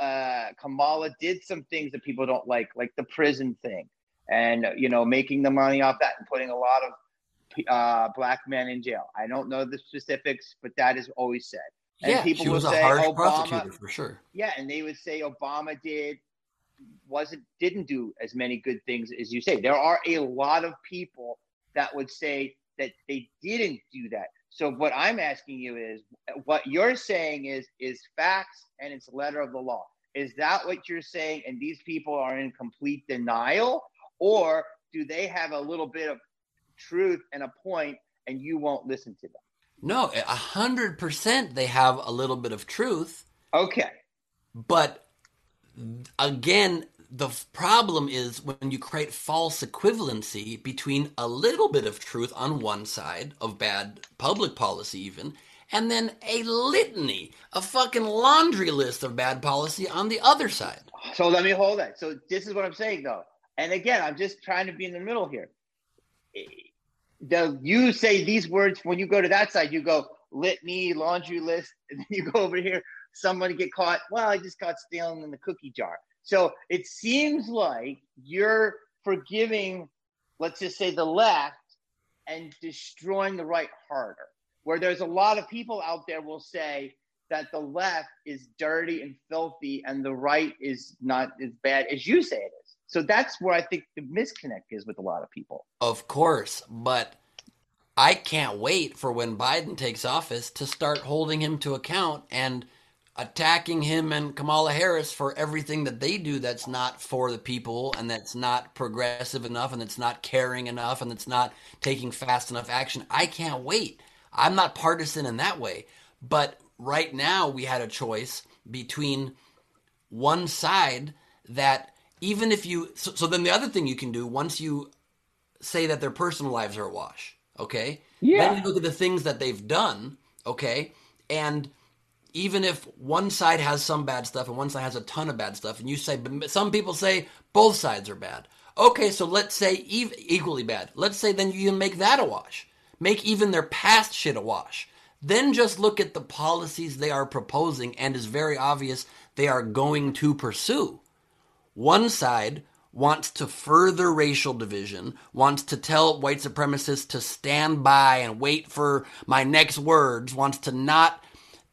uh, Kamala did some things that people don't like, like the prison thing, and you know, making the money off that and putting a lot of uh, black men in jail. I don't know the specifics, but that is always said. And Yeah, people she will was a say harsh Obama- prosecutor for sure. Yeah, and they would say Obama did wasn't didn't do as many good things as you say. There are a lot of people that would say that they didn't do that. So what I'm asking you is what you're saying is is facts and it's letter of the law. Is that what you're saying and these people are in complete denial or do they have a little bit of truth and a point and you won't listen to them? No, a hundred percent they have a little bit of truth, Okay. but again, the problem is when you create false equivalency between a little bit of truth on one side of bad public policy, even, and then a litany, a fucking laundry list of bad policy on the other side. So let me hold that. So this is what I'm saying though. And again, I'm just trying to be in the middle here. The you say these words when you go to that side, you go litany, laundry list, and then you go over here, someone get caught. Well, I just got stealing in the cookie jar. So it seems like you're forgiving, let's just say the left and destroying the right harder. Where there's a lot of people out there will say that the left is dirty and filthy and the right is not as bad as you say it is. So that's where I think the disconnect is with a lot of people. Of course, but I can't wait for when Biden takes office to start holding him to account and attacking him and Kamala Harris for everything that they do that's not for the people and that's not progressive enough and that's not caring enough and that's not taking fast enough action. I can't wait. I'm not partisan in that way. But right now, we had a choice between one side that even if you. So, so then the other thing you can do once you say that their personal lives are awash, okay? Yeah. Then you look at the things that they've done, okay? And even if one side has some bad stuff and one side has a ton of bad stuff, and you say, but some people say both sides are bad. Okay, so let's say ev- equally bad. Let's say then you make that a wash. Make even their past shit a wash. Then just look at the policies they are proposing, and it's very obvious they are going to pursue. One side wants to further racial division, wants to tell white supremacists to stand by and wait for my next words, wants to not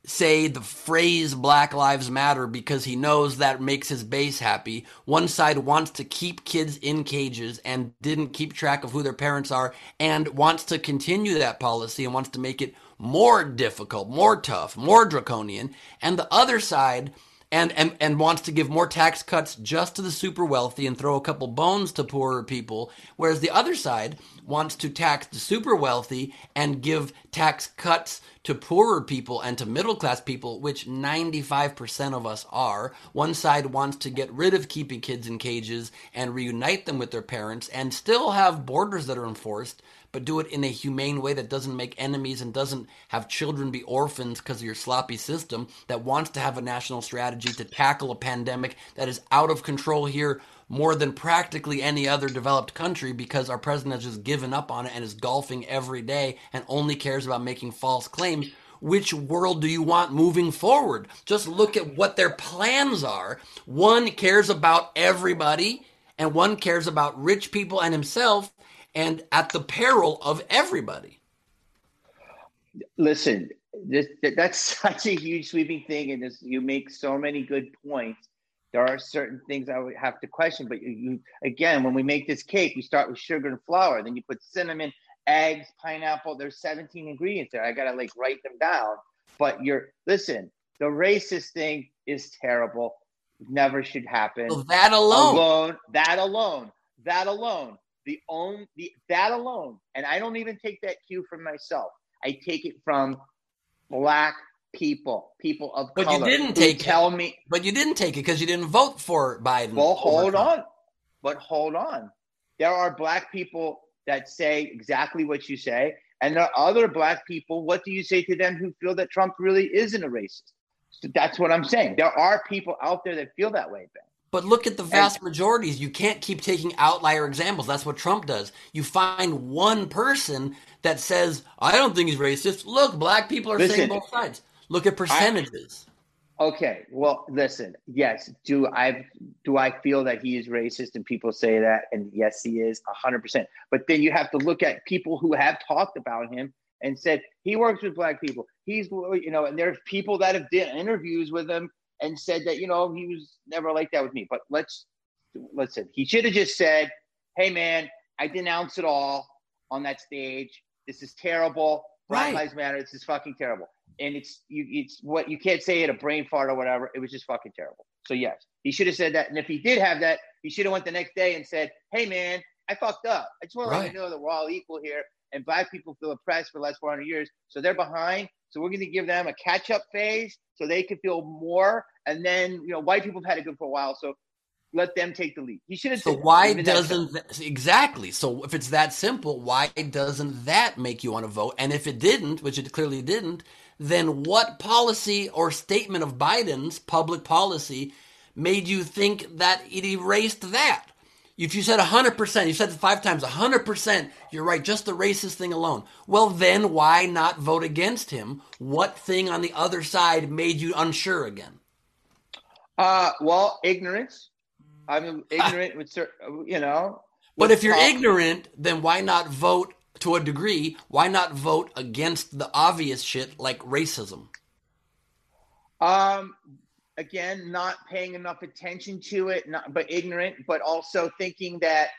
say the phrase Black Lives Matter because he knows that makes his base happy. One side wants to keep kids in cages and didn't keep track of who their parents are and wants to continue that policy and wants to make it more difficult, more tough, more draconian. And the other side and, and, and wants to give more tax cuts just to the super wealthy and throw a couple bones to poorer people, whereas the other side wants to tax the super wealthy and give tax cuts to poorer people and to middle class people, which 95% of us are. One side wants to get rid of keeping kids in cages and reunite them with their parents and still have borders that are enforced but do it in a humane way that doesn't make enemies and doesn't have children be orphans because of your sloppy system, that wants to have a national strategy to tackle a pandemic that is out of control here more than practically any other developed country because our president has just given up on it and is golfing every day and only cares about making false claims. Which world do you want moving forward? Just look at what their plans are. One cares about everybody, and one cares about rich people and himself, and at the peril of everybody. Listen, this, that's such a huge sweeping thing, and this, you make so many good points. There are certain things I would have to question, but you, you again, when we make this cake, we start with sugar and flour, then you put cinnamon, eggs, pineapple. There's 17 ingredients there. I gotta like write them down. But you're listen, the racist thing is terrible. Never should happen. Well, that alone. alone, that alone, that alone the own the that alone, and I don't even take that cue from myself. I take it from black people, people of but color. you didn't take tell it. me. But you didn't take it because you didn't vote for Biden. Well, hold on, but hold on. There are black people that say exactly what you say, and there are other black people. What do you say to them who feel that Trump really isn't a racist? So that's what I'm saying. There are people out there that feel that way, Ben. But look at the vast majorities. You can't keep taking outlier examples. That's what Trump does. You find one person that says, I don't think he's racist. Look, black people are Listen, saying both sides. Look at percentages. I, okay, well, listen. Yes, do I do I feel that he is racist and people say that and yes he is 100%. But then you have to look at people who have talked about him and said he works with black people. He's you know, and there's people that have done interviews with him and said that you know he was never like that with me. But let's listen. He should have just said, "Hey man, I denounce it all on that stage. This is terrible. Black Right. Lives Matter. This is fucking terrible." And it's you. It's what you can't say it a brain fart or whatever. It was just fucking terrible. So yes, he should have said that. And if he did have that, he should have went the next day and said, "Hey man, I fucked up. I just want to let you know that we're all equal here." And black people feel oppressed for the last 400 years, so they're behind. So we're going to give them a catch-up phase so they can feel more. And then you know, white people have had it good for a while, so let them take the lead. He should have. So why doesn't th- exactly? So if it's that simple, why doesn't that make you want to vote? And if it didn't, which it clearly didn't, then what policy or statement of Biden's public policy made you think that it erased that? If you said 100%, you said it five times, 100%, you're right, just the racist thing alone. Well, then why not vote against him? What thing on the other side made you unsure again? Uh, well, ignorance. I mean, ignorant with you know. But if you're ignorant, then why not vote to a degree? Why not vote against the obvious shit like racism? Um, again, not paying enough attention to it, not but ignorant, but also thinking that,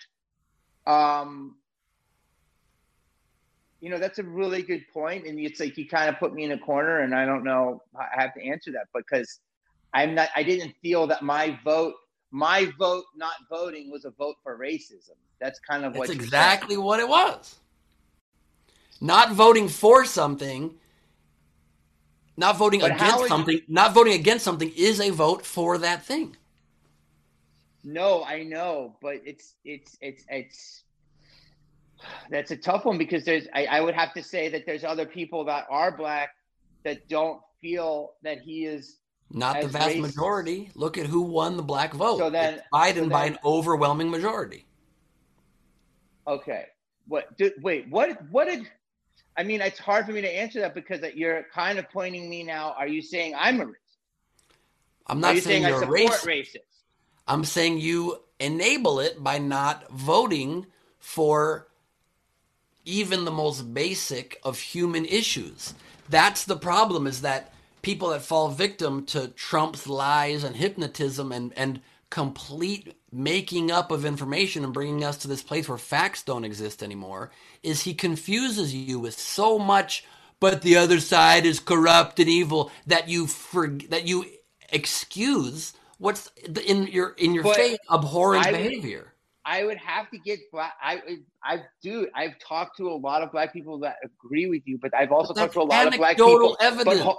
um, you know, that's a really good point, and it's like you kind of put me in a corner, and I don't know. I have to answer that because I'm not. I didn't feel that my vote, my vote, not voting, was a vote for racism. That's kind of what That's you're exactly what it was. Not voting for something, not voting But against something, not voting against something is a vote for that thing. No, I know, but it's it's it's it's that's a tough one because there's I, I would have to say that there's other people that are black that don't feel that he is Not the vast racist. majority. Look at who won the black vote. So then- It's Biden so by an overwhelming majority. okay. What did wait, what what did I mean it's hard for me to answer that because you're kind of pointing me now. Are you saying I'm a racist? I'm Are not you saying, saying I you're a support racist. racist? I'm saying you enable it by not voting for even the most basic of human issues. That's the problem is that people that fall victim to Trump's lies and hypnotism and, and complete making up of information and bringing us to this place where facts don't exist anymore is he confuses you with so much but the other side is corrupt and evil that you for, that you excuse what's in your in your But face abhorrent I would- behavior. I would have to get black. I I do. I've talked to a lot of black people that agree with you, but I've also But talked to a lot of black people. But evidence. ho-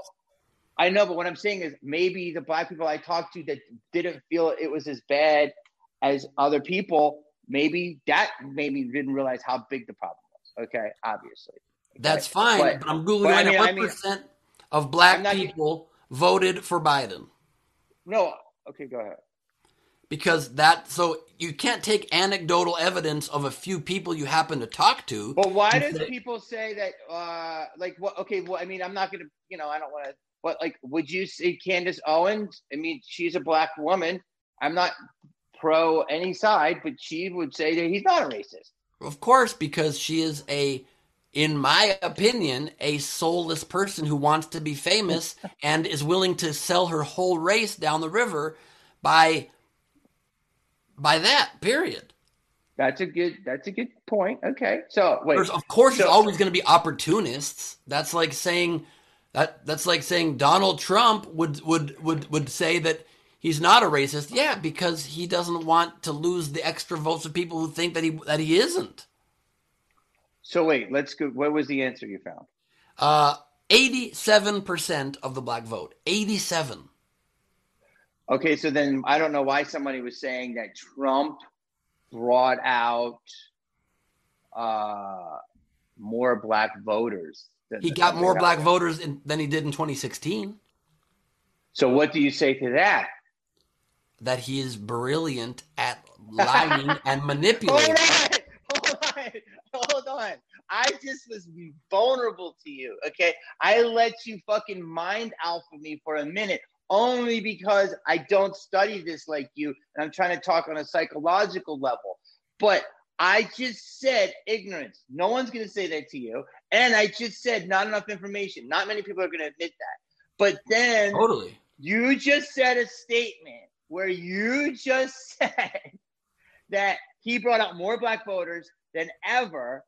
I know, but what I'm saying is maybe the black people I talked to that didn't feel it was as bad as other people. Maybe that maybe didn't realize how big the problem was. Okay, obviously. That's Okay? fine, But- but, I'm googling but I right mean- now. What I mean- percent of black people voted for Biden? No. Okay, go ahead. Because that so you can't take anecdotal evidence of a few people you happen to talk to. But why does say- people say that? Uh, like, what? Okay, well, I mean, I'm not gonna, you know, I don't want to. But like, would you say Candace Owens? I mean, she's a black woman. I'm not pro any side, but she would say that he's not a racist. Of course, because she is a, in my opinion, a soulless person who wants to be famous and is willing to sell her whole race down the river by by that. Period. That's a good. That's a good point. Okay, so wait. There's, of course, there's always going to be opportunists. That's like saying that. That's like saying Donald Trump would would would would say that he's not a racist. Yeah, because he doesn't want to lose the extra votes of people who think that he that he isn't. So wait. Let's go. What was the answer you found? Uh, eighty-seven percent of the black vote. Eighty-seven. Okay, so then I don't know why somebody was saying that Trump brought out uh, more black voters. than- He got more black else. voters in, than he did in 2016. So what do you say to that? That he is brilliant at lying and manipulating. Hold on, hold on, hold on. I just was vulnerable to you. Okay, I let you fucking mind alpha me for a minute, only because I don't study this like you, and I'm trying to talk on a psychological level. But I just said ignorance. No one's gonna say that to you, and I just said not enough information. Not many people are gonna admit that. But then Totally. you just said a statement where you just said that he brought out more black voters than ever,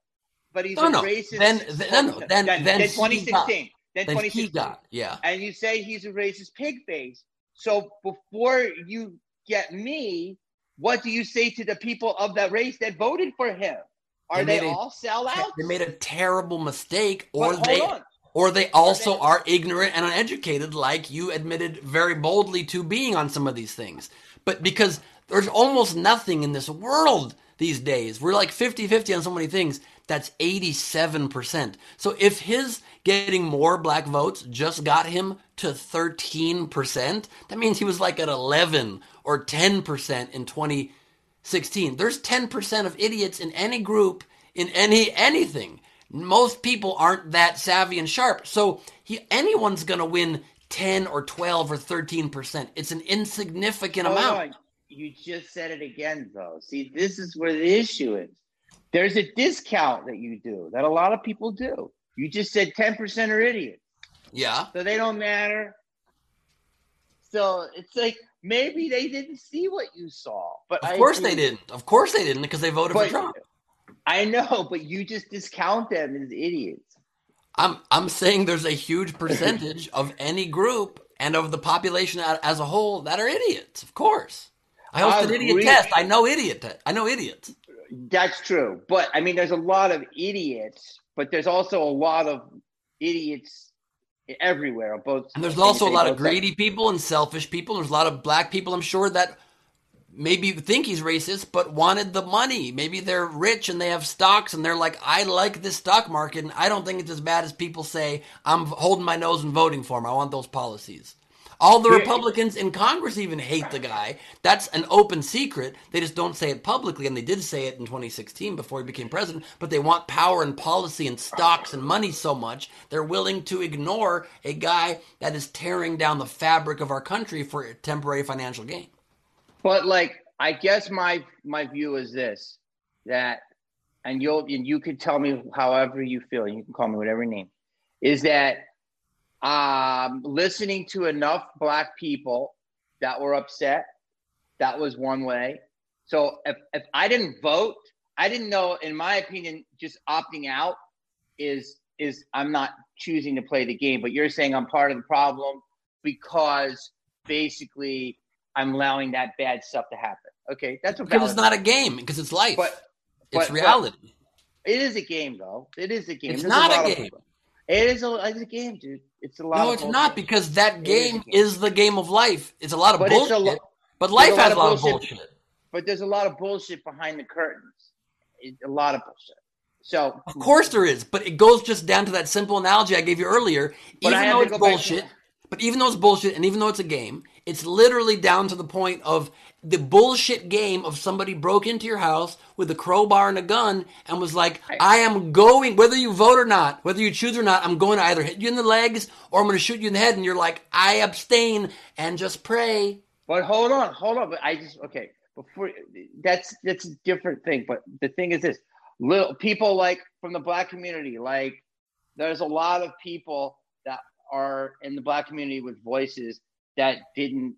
but he's No, a no. racist. Then- then- no, no. Then- then than he 2016. got- Then Then 2016. he got. Yeah. And you say he's a racist pig face. So before you get me, what do you say to the people of that race that voted for him? Are They they, all sellouts? They made a terrible mistake, or they on. Or they also are ignorant and uneducated, like you admitted very boldly to being on some of these things. But because there's almost nothing in this world these days, we're like 50 50 on so many things. That's 87%. So if his getting more black votes just got him to 13%, that means he was like at 11 or 10% in 2016. There's 10% of idiots in any group, in any anything most people aren't that savvy and sharp. So he, anyone's going to win 10 or 12 or 13%. It's an insignificant Hold amount. on. You just said it again, though. See, this is where the issue is. There's a discount that you do that a lot of people do. You just said 10% are idiots, Yeah. so they don't matter. So it's like maybe they didn't see what you saw, but Of course agree. they didn't. Of course they didn't because they voted for Trump. I know, but you just discount them as idiots. I'm I'm saying there's a huge percentage of any group and of the population as a whole that are idiots. Of course, I hosted I idiot test. I know idiot. Te- I know idiots. That's true. But I mean, there's a lot of idiots, but there's also a lot of idiots everywhere both. And there's also a lot of greedy people and selfish people. There's a lot of black people, I'm sure, that maybe think he's racist, but wanted the money. Maybe they're rich and they have stocks and they're like, I like this stock market and I don't think it's as bad as people say. I'm holding my nose and voting for him. I want those policies. All the Republicans in Congress even hate the guy. That's an open secret. They just don't say it publicly, and they did say it in 2016 before he became president. But they want power and policy and stocks and money so much, they're willing to ignore a guy that is tearing down the fabric of our country for temporary financial gain. But like, I guess my my view is this: that, and you'll and you can tell me however you feel. You can call me whatever name. Is that um, listening to enough black people that were upset? That was one way. So if if I didn't vote, I didn't know. In my opinion, just opting out is is I'm not choosing to play the game. But you're saying I'm part of the problem because basically I'm allowing that bad stuff to happen. Okay, that's a Because it's not a game, because it's life. But it's but- reality. it is a game, though. It is a game. It's There's not a of- game. it is a, it's a game, dude. It's a lot. no, of it's bullshit. not because that It is a game game. is the game of life. It's a lot of But it's a bullshit. lo- but life a has a lot of bullshit. bullshit. But there's a lot of bullshit behind the curtains. It, a lot of bullshit. So Of course there is, but it goes just down to that simple analogy I gave you earlier. But I even though it's back to- bullshit, but even though it's bullshit, and even though it's a game, it's literally down to the point of the bullshit game of somebody broke into your house with a crowbar and a gun and was like, I am going, whether you vote or not, whether you choose or not, I'm going to either hit you in the legs or I'm going to shoot you in the head. And you're like, I abstain and just pray. But hold on, hold on. But I just okay. Before that's that's a different thing. But the thing is this: little people like from the black community, like there's a lot of people that are in the black community with voices that didn't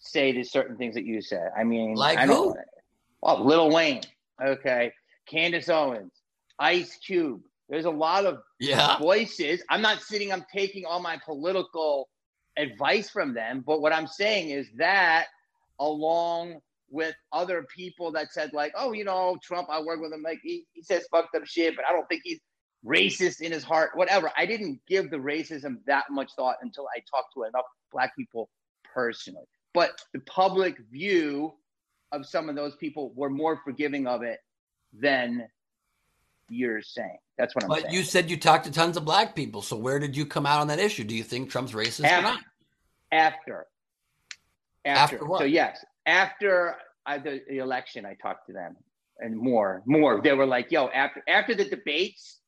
say the certain things that you said. I mean, Like I who? don't. Oh, Lil Wayne. Okay, Candace Owens, Ice Cube. There's a lot of Yeah. voices. I'm not sitting, I'm taking all my political advice from them. But what I'm saying is that along with other people that said, like, oh, you know, Trump, I work with him, like he, he says fucked up shit, but I don't think he's racist in his heart, whatever. I didn't give the racism that much thought until I talked to enough black people personally. But the public view of some of those people were more forgiving of it than you're saying. That's what I'm But saying. you said you talked to tons of black people. So where did you come out on that issue? Do you think Trump's racist or not? after after, After what? so yes after I, the, the election i talked to them and more more they were like yo after after the debates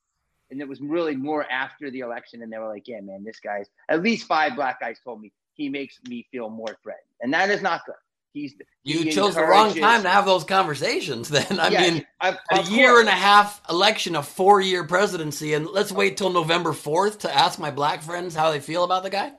and it was really more after the election and they were like yeah man this guy's at least five black guys told me he makes me feel more threatened and that is not good he's You he chose the wrong time to have those conversations then. I Yeah, mean, of- a year course. and a half election, a four year presidency, and let's oh. wait till November 4th to ask my black friends how they feel about the guy?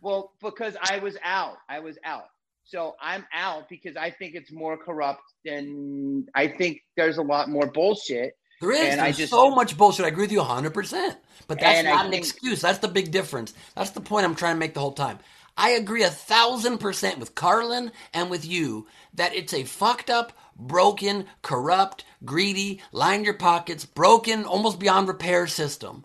Well, because I was out. I was out. So I'm out because I think it's more corrupt than I think there's a lot more bullshit. There is. And I There's just- so much bullshit. I agree with you 100%. But that's And I not an think- excuse. That's the big difference. That's the point I'm trying to make the whole time. I agree a thousand percent with Carlin and with you that it's a fucked up, broken, corrupt, greedy, line your pockets, broken, almost beyond repair system.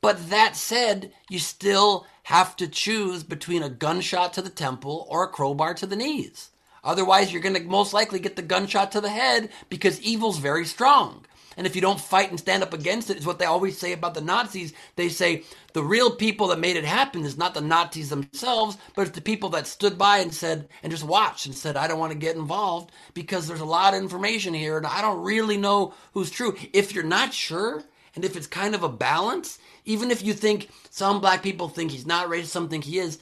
But that said, you still have to choose between a gunshot to the temple or a crowbar to the knees. Otherwise, you're going to most likely get the gunshot to the head because evil's very strong. And if you don't fight and stand up against it, is what they always say about the Nazis. They say the real people that made it happen is not the Nazis themselves, but it's the people that stood by and said, and just watched and said, I don't want to get involved because there's a lot of information here and I don't really know who's true. If you're not sure, and if it's kind of a balance, even if you think some black people think he's not racist, some think he is,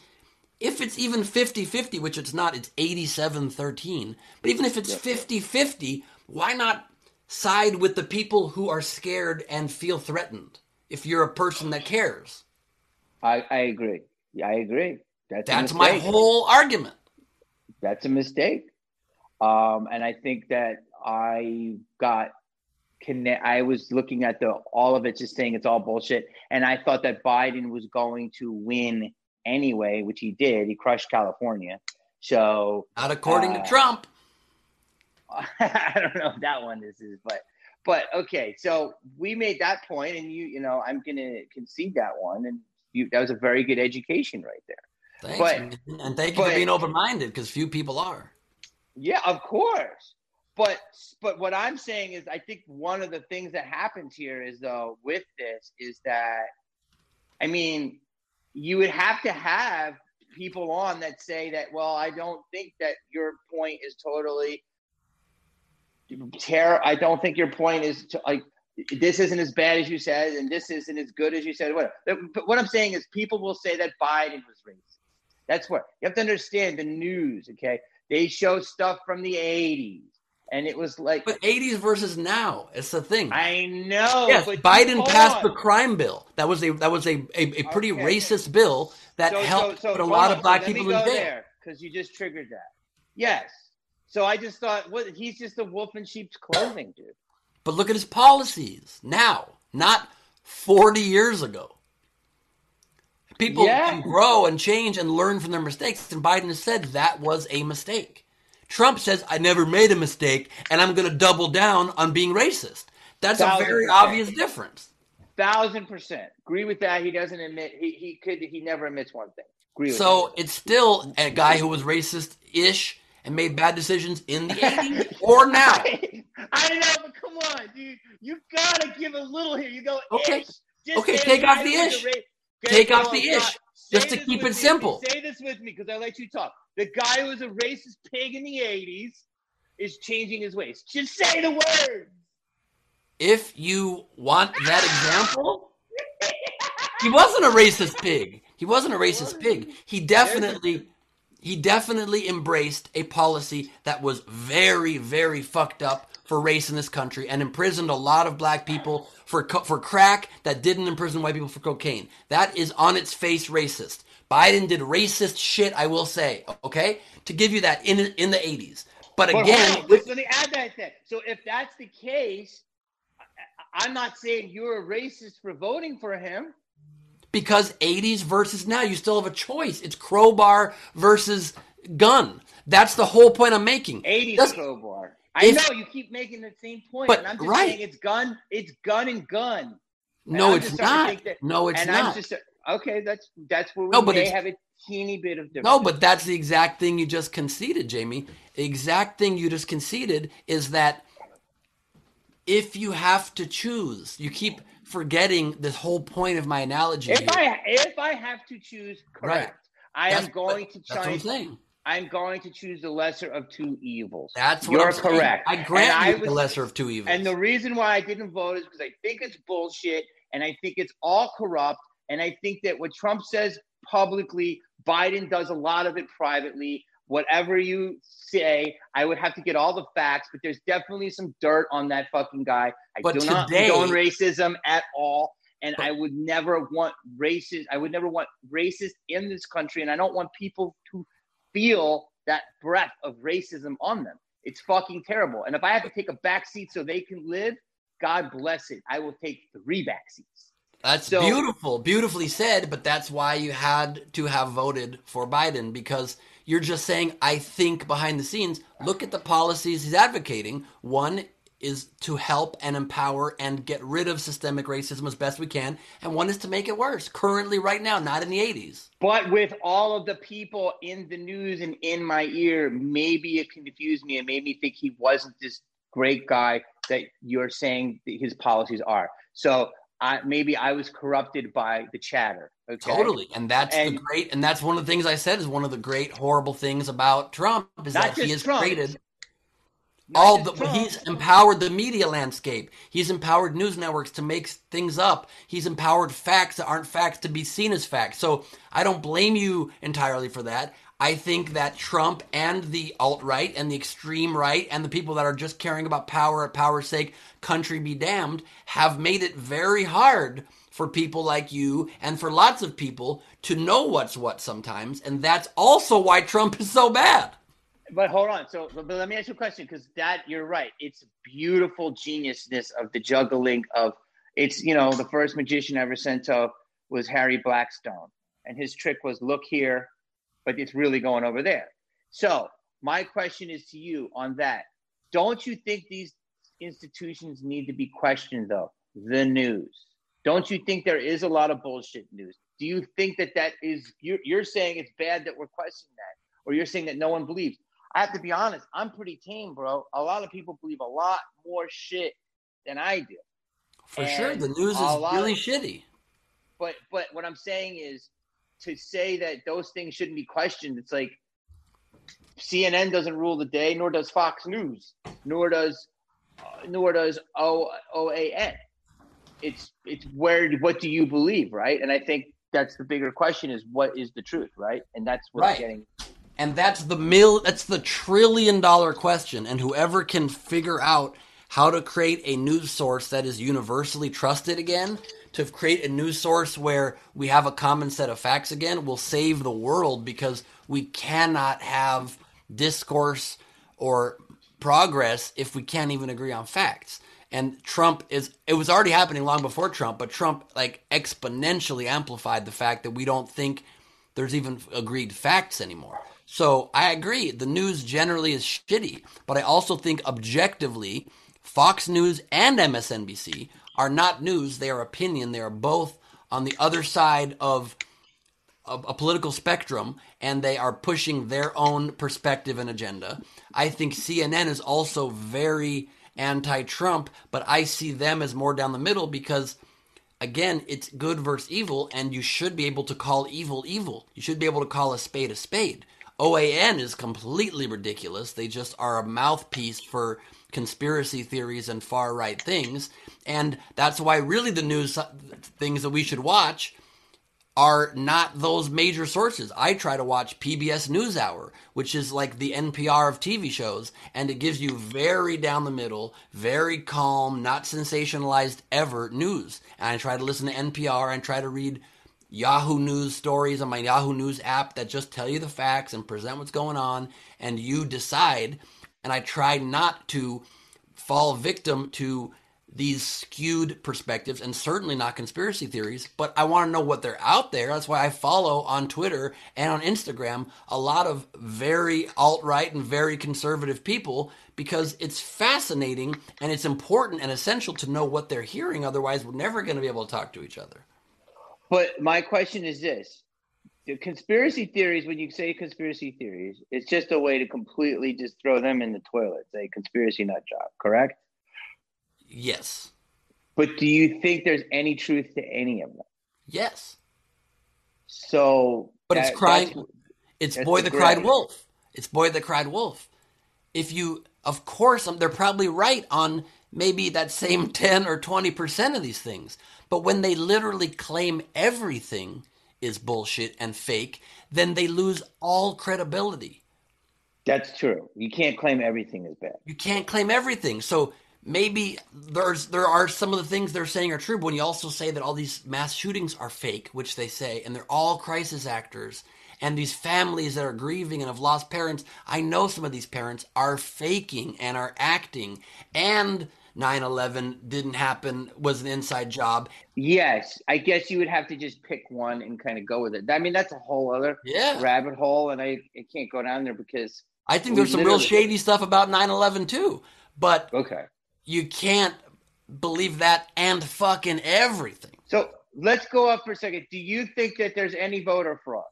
if it's even 50 50, which it's not, it's 87 13, but even if it's 50 50, why not side with the people who are scared and feel threatened if you're a person that cares? I, I agree. Yeah, I agree. That's, That's my whole argument. That's a mistake. Um, and I think that I got connect. I was looking at the all of it, just saying it's all bullshit, and I thought that Biden was going to win anyway, which he did. He crushed California. So Not according Uh, to Trump. I don't know if that one is, is but but okay. So we made that point, and you you know I'm gonna concede that one, and you that was a very good education right there. Thanks, but- and thank you but- for being open minded because few people are. Yeah, of course. But but what I'm saying is I think one of the things that happens here is though with this is that I mean you would have to have people on that say that well I don't think that your point is totally terror I don't think your point is to, like this isn't as bad as you said and this isn't as good as you said whatever. But what I'm saying is people will say that Biden was racist. That's what you have to understand the news, okay? They show stuff from the 80s, and it was like, But 80s versus now, it's the thing. I know. yes, Biden passed on. the crime bill. That was a that was a a, a pretty Okay. racist bill that So- so- helped so put a lot on, of black people in jail. there because you just triggered that. Yes. So I just thought, what? He's just a wolf in sheep's clothing, dude. But look at his policies now, not 40 years ago. People Yeah. can grow and change and learn from their mistakes. And Biden has said that was a mistake. Trump says, I never made a mistake and I'm going to double down on being racist. That's a very percent. obvious difference. Thousand percent agree with that. He doesn't admit he, he could he never admits one thing. Agree with So it's still a guy who was racist ish and made bad decisions in the 80s or now. I, I know, but come on, dude. You gotta give a little here. You go Okay. Okay, take off the ish. ra- Take off the ish, just to keep it me. simple. Say this with me because I let you talk. The guy who was a racist pig in the '80s is changing his ways. Just say the word. If you want that example, he wasn't a racist pig. He wasn't a racist pig. He definitely he definitely embraced a policy that was very very fucked up for race in this country and imprisoned a lot of black people for co- for crack that didn't imprison white people for cocaine. That is on its face racist. Biden did racist shit, I will say, okay? To give you that in in the 80s. But But again, let- let me add that then. So if that's the case, I'm not saying you're a racist for voting for him. Because 80s versus now you still have a choice it's crowbar versus gun that's the whole point i'm making 80s Does- crowbar. I if- know you keep making the same point, But, and I'm just right. saying it's gun, it's gun and gun. no it's just starting to not that- no it's and not just okay. That's that's where we No, but may have a teeny bit of difference. no but that's the exact thing you just conceded jamie the exact thing you just conceded is that if you have to choose you keep forgetting this whole point of my analogy if here. I if I have to choose, correct. I That's- am going to that's what try. i'm saying I'm going to choose the lesser of two evils. that's what You're I'm saying. correct. i grant And you I the lesser of two evils And the reason why I didn't vote is because I think it's bullshit and I think it's all corrupt. And I think that what Trump says publicly, Biden does a lot of it privately. Whatever you say, I would have to get all the facts, but there's definitely some dirt on that fucking guy. I But do not today- condone racism at all. And But- I would never want racist. I would never want racist in this country, and I don't want people to feel that breath of racism on them. It's fucking terrible. And if I have to take a back seat so they can live, God bless it. I will take three back seats. That's So- beautiful, beautifully said, but that's why you had to have voted for Biden because you're just saying, I think behind the scenes, look at the policies he's advocating. One is to help and empower and get rid of systemic racism as best we can, and one is to make it worse. Currently, right now, not in the 80s. But with all of the people in the news and in my ear, maybe it confused me and made me think he wasn't this great guy that you're saying that his policies are. So I, maybe I was corrupted by the chatter. Okay. Totally. And that's the great, and that's one of the things I said is one of the great, horrible things about Trump is that he has Trump. created Not all the Trump. he's empowered the media landscape. He's empowered news networks to make things up. He's empowered facts that aren't facts to be seen as facts. So I don't blame you entirely for that. I think that Trump and the alt right and the extreme right and the people that are just caring about power at power's sake, country be damned, have made it very hard for people like you and for lots of people to know what's what sometimes. And that's also why Trump is so bad. But hold on. So, but let me ask you a question because that you're right. It's beautiful geniusness of the juggling of it's you know the first magician ever sent to was Harry Blackstone, and his trick was look here, but it's really going over there. So my question is to you on that. Don't you think these institutions need to be questioned though? The news. Don't you think there is a lot of bullshit news? Do you think that that is you're, you're saying it's bad that we're questioning that, or you're saying that no one believes? I have to be honest. I'm pretty tame, bro. A lot of people believe a lot more shit than I do. For sure, the news is really of- shitty. But but what I'm saying is to say that those things shouldn't be questioned. It's like CNN doesn't rule the day, nor does Fox News, nor does uh, nor does O OAN. It's it's where what do you believe, right? And I think that's the bigger question: is what is the truth, right? And that's what's Right. getting And that's the mil that's the trillion dollar question. And whoever can figure out how to create a news source that is universally trusted again, to create a news source where we have a common set of facts again, will save the world because we cannot have discourse or progress if we can't even agree on facts. And Trump is it was already happening long before Trump, but Trump like exponentially amplified the fact that we don't think there's even agreed facts anymore. So I agree, the news generally is shitty, but I also think objectively, Fox News and MSNBC are not news, they are opinion. They are both on the other side of a, a political spectrum and they are pushing their own perspective and agenda. I think CNN is also very anti Trump, but I see them as more down the middle because again, it's good versus evil, and you should be able to call evil evil. You should be able to call a spade a spade. OAN is completely ridiculous. They just are a mouthpiece for conspiracy theories and far right things. And that's why, really, the news uh, things that we should watch are not those major sources. I try to watch PBS NewsHour, which is like the NPR of TV shows, and it gives you very down the middle, very calm, not sensationalized ever news. And I try to listen to NPR and try to read Yahoo News stories on my Yahoo News app that just tell you the facts and present what's going on, and you decide. And I try not to fall victim to these skewed perspectives and certainly not conspiracy theories, but I want to know what they're out there. That's why I follow on Twitter and on Instagram a lot of very alt right and very conservative people because it's fascinating and it's important and essential to know what they're hearing. Otherwise, we're never going to be able to talk to each other. But my question is this: the conspiracy theories. When you say conspiracy theories, it's just a way to completely just throw them in the toilet. Say conspiracy nut job, correct? Yes. But do you think there's any truth to any of them? Yes. So, But it's that- crying. It's That's boy the that cried wolf. It's boy that cried wolf. If you, of course, um, they're probably right on maybe that same 10 or 20% of these things. But when they literally claim everything is bullshit and fake, then they lose all credibility. That's true. You can't claim everything is bad. You can't claim everything. So maybe there's there are some of the things they're saying are true, but when you also say that all these mass shootings are fake, which they say, and they're all crisis actors, and these families that are grieving and have lost parents, I know some of these parents are faking and are acting, and 9/11 didn't happen was an inside job. Yes, I guess you would have to just pick one and kind of go with it. I mean, that's a whole other Yeah. rabbit hole, and I, I can't go down there because I think there's some real shady stuff about 9/11 too, but okay. you can't believe that and fucking everything. So let's go up for a second. Do you think that there's any voter fraud?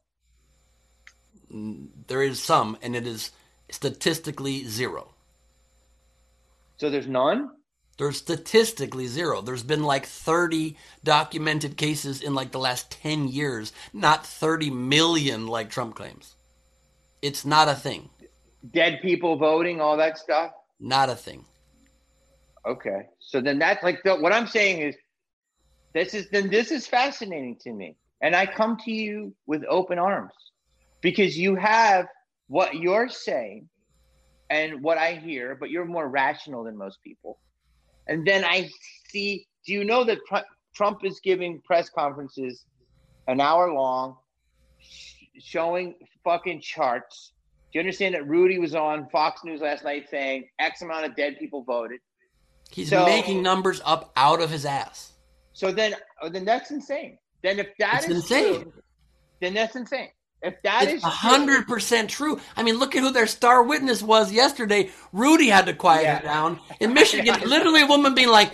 There is some, and it is statistically zero. So there's none. There's statistically zero. There's been like 30 documented cases in like the last 10 years, not 30 million like Trump claims. It's not a thing. Dead people voting, all that stuff. Not a thing. Okay. So then that's like the, what I'm saying is this is then this is fascinating to me. And I come to you with open arms because you have what you're saying and what I hear, but you're more rational than most people. And then I see do you know that Tr- Trump is giving press conferences an hour long sh- showing fucking charts Do you understand that Rudy was on Fox News last night saying X amount of dead people voted? He's So- making numbers up out of his ass. So then, oh, then that's insane. Then if that It's is insane. true, then that's insane. If that is It's a hundred percent true. I mean, look at who their star witness was yesterday. Rudy had to quiet Yeah. her down in Michigan. literally, a woman being like,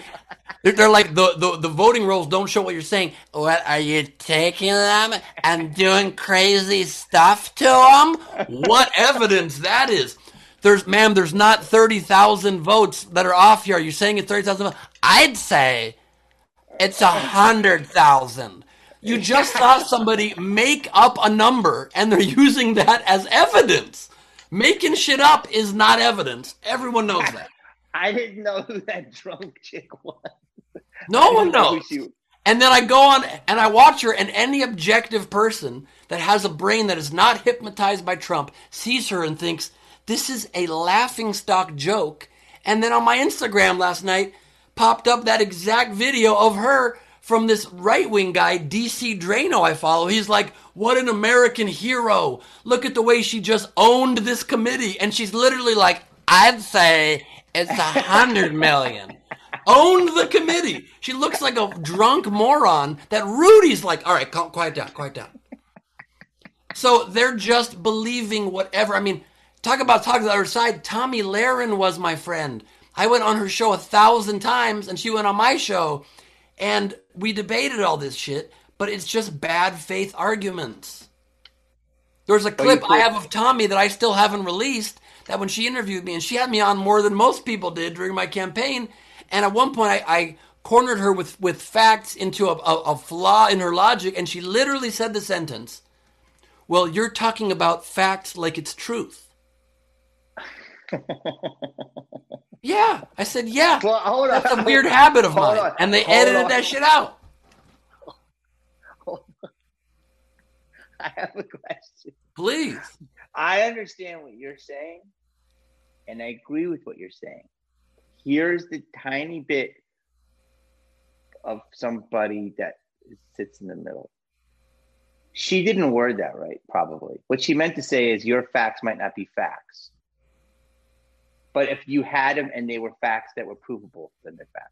they're, they're like the, the the voting rolls don't show what you're saying. What are you taking them and doing crazy stuff to them? What evidence that is? There's, ma'am, there's not thirty thousand votes that are off here. Are you saying it's thirty thousand? I'd say it's a hundred thousand. You just saw somebody make up a number and they're using that as evidence. Making shit up is not evidence. Everyone knows that. I didn't know who that drunk chick was. No one didn't know knows. And then I go on and I watch her, and any objective person that has a brain that is not hypnotized by Trump sees her and thinks, this is a laughing stock joke. And then on my Instagram last night popped up that exact video of her from this right wing guy, DC Draino, I follow. He's like, what an American hero. Look at the way she just owned this committee. And she's literally like, I'd say it's a hundred million owned the committee. She looks like a drunk moron that Rudy's like, all right, calm, quiet down, quiet down. So they're just believing whatever. I mean, talk about talking to the other side. Tomi Lahren was my friend. I went on her show a thousand times and she went on my show and we debated all this shit, but it's just bad faith arguments. There's a clip I have of Tomi that I still haven't released that when she interviewed me, and she had me on more than most people did during my campaign. And at one point, I, I cornered her with, with facts into a, a, a flaw in her logic, and she literally said the sentence, Well, you're talking about facts like it's truth. yeah. I said, Yeah. Well, hold on. That's a weird habit of Hold mine. on. And they Hold edited on. that shit out. I have a question. Please. I understand what you're saying, and I agree with what you're saying. Here's the tiny bit of somebody that sits in the middle. She didn't word that right, probably. What she meant to say is your facts might not be facts. But if you had them and they were facts that were provable, then they're facts.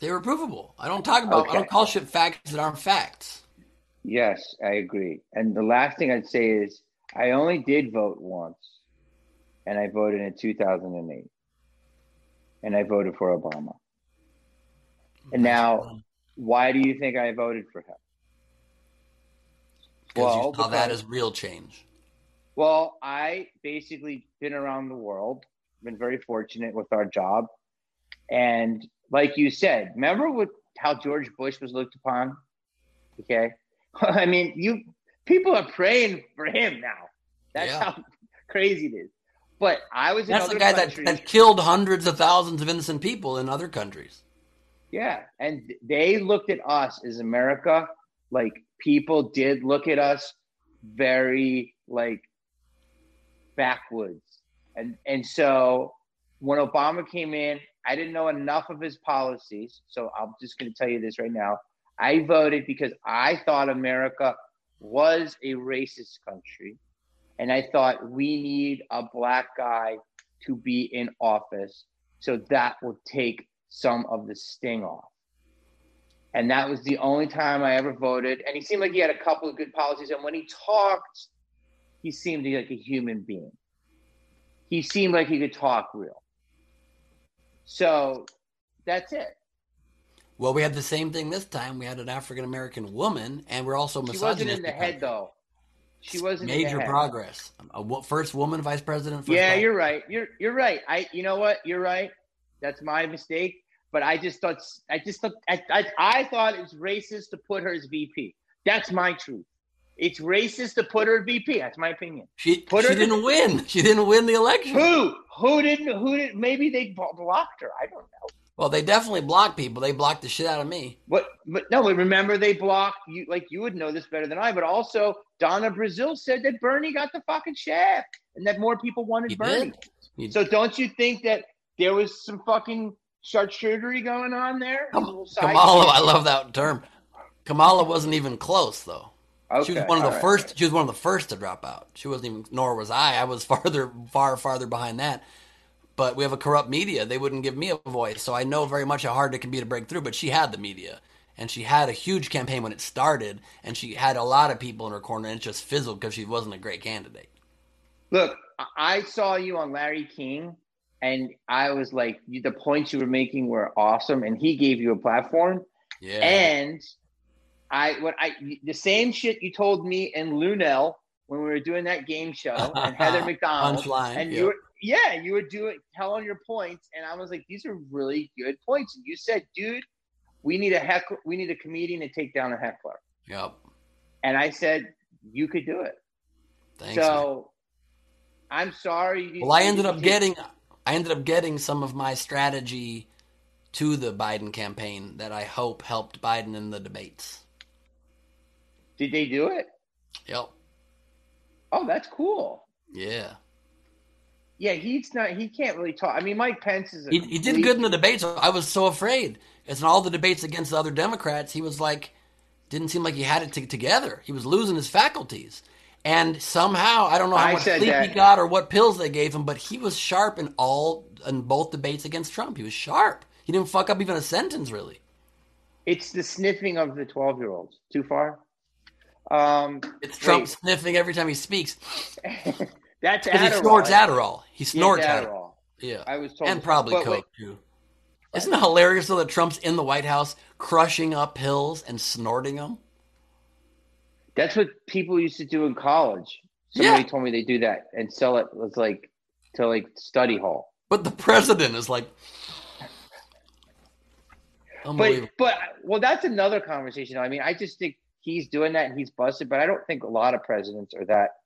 They were provable. I don't talk about, I don't call shit facts that aren't facts. Yes, I agree. And the last thing I'd say is I only did vote once, and I voted in 2008. And I voted for Obama. And now, why do you think I voted for him? Because Well, you saw that because- as real change. Well, I basically been around the world, been very fortunate with our job. And like you said, remember what how George Bush was looked upon? Okay. I mean, you people are praying for him now. That's Yeah. how crazy it is. But I was in That's the guy that, that killed hundreds of thousands of innocent people in other countries. Yeah, and they looked at us as America like people did look at us very like backwoods. And and so when Obama came in, I didn't know enough of his policies, so I'm just going to tell you this right now. I voted because I thought America was a racist country and I thought we need a black guy to be in office so that will take some of the sting off. And that was the only time I ever voted. And he seemed like he had a couple of good policies. And when he talked, he seemed like a human being. He seemed like he could talk real. So that's it. Well, we had the same thing this time. We had an African American woman, and we're also She wasn't in the head, though. She wasn't in Major progress. A first woman vice president. First Yeah, black- you're right. You're you're right. I you know what? You're right. That's my mistake. But I just thought I just thought I, I, I thought it's racist to put her as VP. That's my truth. It's racist to put her VP. That's my opinion. She, Put she didn't win. She didn't win the election. Who? Who didn't? Who did? Maybe they blocked her. I don't know. Well, they definitely block people. They blocked the shit out of me. But but no. But remember, they blocked you. Like you would know this better than I. But also, Donna Brazile said that Bernie got the fucking shaft, and that more people wanted He Bernie. did. So don't you think that there was some fucking charcuterie going on there? A little side Kamala. I love that term. Kamala wasn't even close, though. Okay, She was one of the all right. first. She was one of the first to drop out. She wasn't even. Nor was I. I was farther, far, farther behind that. But we have a corrupt media. They wouldn't give me a voice, so I know very much how hard it can be to break through. But she had the media, and she had a huge campaign when it started, and she had a lot of people in her corner, and it just fizzled because she wasn't a great candidate. Look, I- I saw you on Larry King, and I was like, the points you were making were awesome, and he gave you a platform. Yeah. And I, what I, the same shit you told me and Luenell when we were doing that game show, and Heather McDonald, Punchline, and you were, yeah, you were doing telling your points, and I was like, these are really good points. And you said, dude, we need a heckler, we need a comedian to take down a heckler, Yep. and I said you could do it. Thanks. man. so. I'm sorry. you- Well, I ended up didn't- getting I ended up getting some of my strategy to the Biden campaign that I hope helped Biden in the debates. Did they do it? Yep. Oh, that's cool. Yeah. Yeah, he's not. He can't really talk. I mean, Mike Pence is. A He, he did good in the debates. I was so afraid. As in all the debates against the other Democrats, he was like, didn't seem like he had it t- together. He was losing his faculties. And somehow, I don't know how much sleep that. he got or what pills they gave him, but he was sharp in all in both debates against Trump. He was sharp. He didn't fuck up even a sentence, really. It's the sniffing of the twelve-year-olds. Too far. Um, It's Trump wait. sniffing every time he speaks. that's Because he Adderall. snorts Adderall. He snorts it's Adderall. Yeah. I was told, and probably but wait, coke too. Isn't it hilarious though that Trump's in the White House crushing up pills and snorting them? That's what people used to do in college. Somebody Yeah. told me they do that and sell it was like to like study hall. But the president is like. But but well, that's another conversation. I mean, I just think he's doing that and he's busted. But I don't think a lot of presidents are that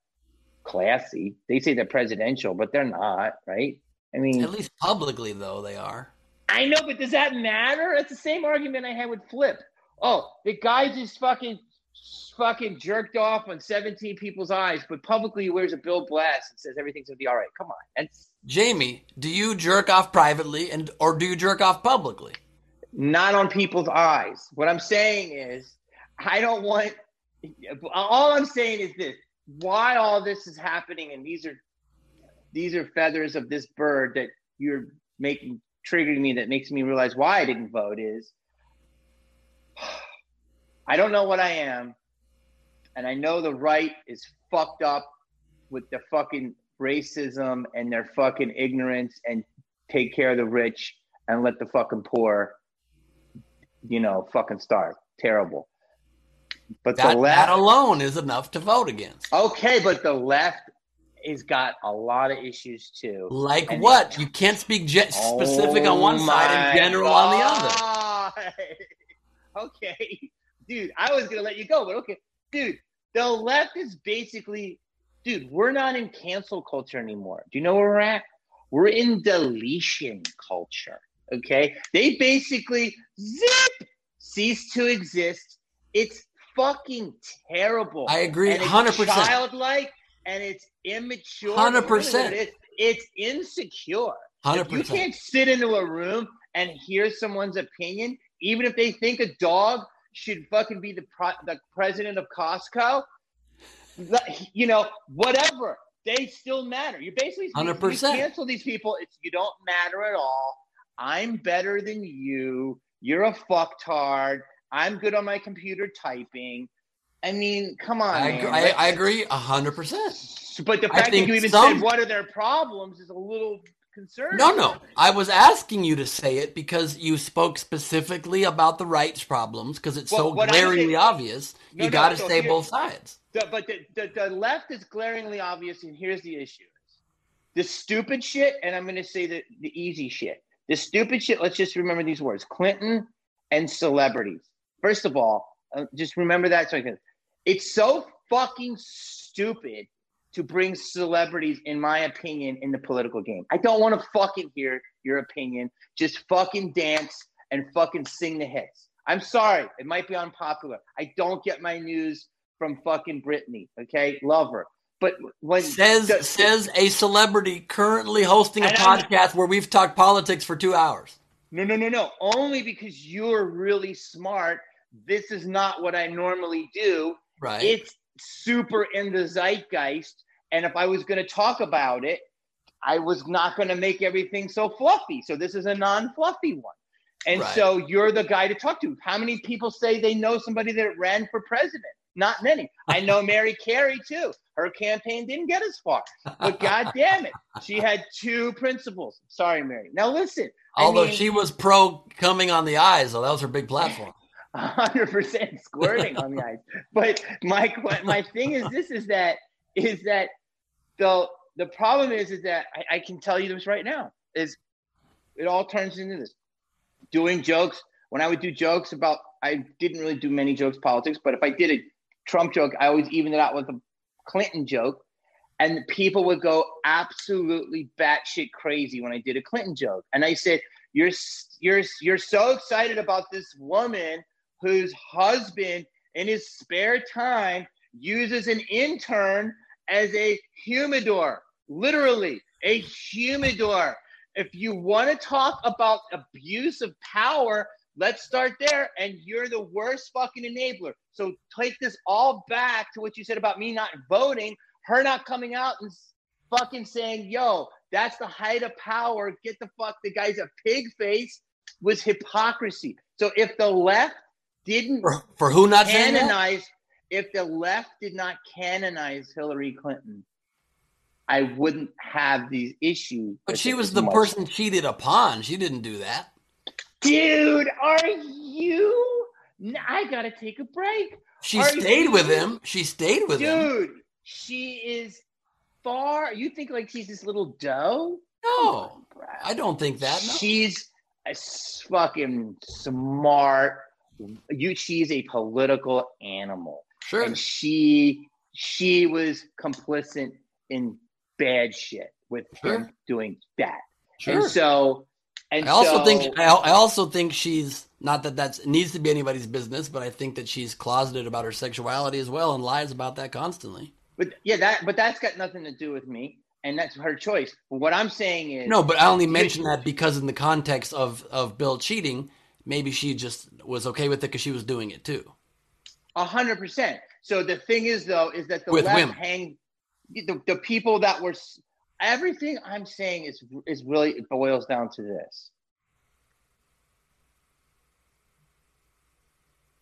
classy. They say they're presidential, but they're not, right? I mean, At least publicly, though, they are. I know, but does that matter? That's the same argument I had with Flip. Oh, the guy just fucking fucking jerked off on 17 people's eyes, but publicly he wears a Bill Blass and says everything's gonna be all right. Come on. That's Jamie, do you jerk off privately and or do you jerk off publicly? not on people's eyes. What I'm saying is, I don't want. All I'm saying is this: why all this is happening, and these are these are feathers of this bird that you're making triggering me that makes me realize why I didn't vote is I don't know what I am, and I know the right is fucked up with the fucking racism and their fucking ignorance and take care of the rich and let the fucking poor, you know, fucking starve. Terrible. But That, the left, that alone is enough to vote against. okay, but the left has got a lot of issues too. Like And- what? You can't speak ge- specific on one oh side my and general on the other. Okay, dude, I was gonna let you go, but okay, dude, the left is basically, dude, we're not in cancel culture anymore. Do you know where we're at? We're in deletion culture. Okay, they basically zip cease to exist. It's fucking terrible. I agree, 100%. Childlike and it's immature. 100%. It is, It's insecure. Hundred If you can't sit into a room and hear someone's opinion, even if they think a dog should fucking be the pro- the president of Costco, you know, whatever, they still matter. You basically 100%. You cancel these people. It's you don't matter at all. I'm better than you. You're a fucktard. I'm good on my computer typing. I mean, come on, I, man. I, I agree hundred percent. But the fact that you even some- said what are their problems is a little concerning. No, no. I was asking you to say it because you spoke specifically about the rights problems because it's Well, so glaringly saying- obvious. No, you no, got to so say both sides. The, but the, the, the left is glaringly obvious, and here's the issue: the stupid shit, and I'm going to say the the easy shit. The stupid shit. Let's just remember these words: Clinton and celebrities. First of all, uh, just remember that. So can. It's so fucking stupid to bring celebrities, in my opinion, in the political game. I don't want to fucking hear your opinion. Just fucking dance and fucking sing the hits. I'm sorry, it might be unpopular. I don't get my news from fucking Britney. Okay, love her. But when Says the- says a celebrity currently hosting a podcast where we've talked politics for two hours. No, no, no, no. Only because you're really smart. This is not what I normally do, Right. it's super in the zeitgeist. And if I was going to talk about it, I was not going to make everything so fluffy. So this is a non-fluffy one. And Right. so you're the guy to talk to. How many people say they know somebody that ran for president? Not many. I know Mary Carey too. Her campaign didn't get as far. But god damn it, she had two principles. Sorry, Mary. Now listen. I Although mean- she was pro coming on the eyes, so that was her big platform. hundred percent squirting on the ice. But my my thing is this is that is that the the problem is is that I, I can tell you this right now is it all turns into this doing jokes when I would do jokes about I didn't really do many jokes politics, but if I did a Trump joke, I always evened it out with a Clinton joke. And people would go absolutely batshit crazy when I did a Clinton joke. And I said, "You're you're you're so excited about this woman whose husband in his spare time uses an intern as a humidor, literally a humidor. If you want to talk about abuse of power, let's start there. And you're the worst fucking enabler. So take this all back to what you said about me not voting, her not coming out and fucking saying, yo, that's the height of power. Get the fuck, the guy's a pig face was hypocrisy. So if the left didn't For, for who not canonize, if the left did not canonize Hillary Clinton, I wouldn't have these issues. But she was the person cheated upon. She didn't do that. Dude, are you? I gotta take a break. She Are stayed with him. She stayed with him. Dude, she is far. You think like she's this little doe? No, Bruh. I don't think that. No. She's a fucking smart. You, she's a political animal. Sure. and she she was complicit in bad shit with him doing that. Sure. And so, and I also so- think I, I also think she's not that that needs to be anybody's business, but I think that she's closeted about her sexuality as well and lies about that constantly. but yeah, that but that's got nothing to do with me, and that's her choice. But what I'm saying is, No, but I only mention that because in the context of of Bill cheating, maybe she just was okay with it because she was doing it too. a hundred percent. So the thing is, though, is that the With left women. hang the, the people that were everything I'm saying is is really it boils down to this.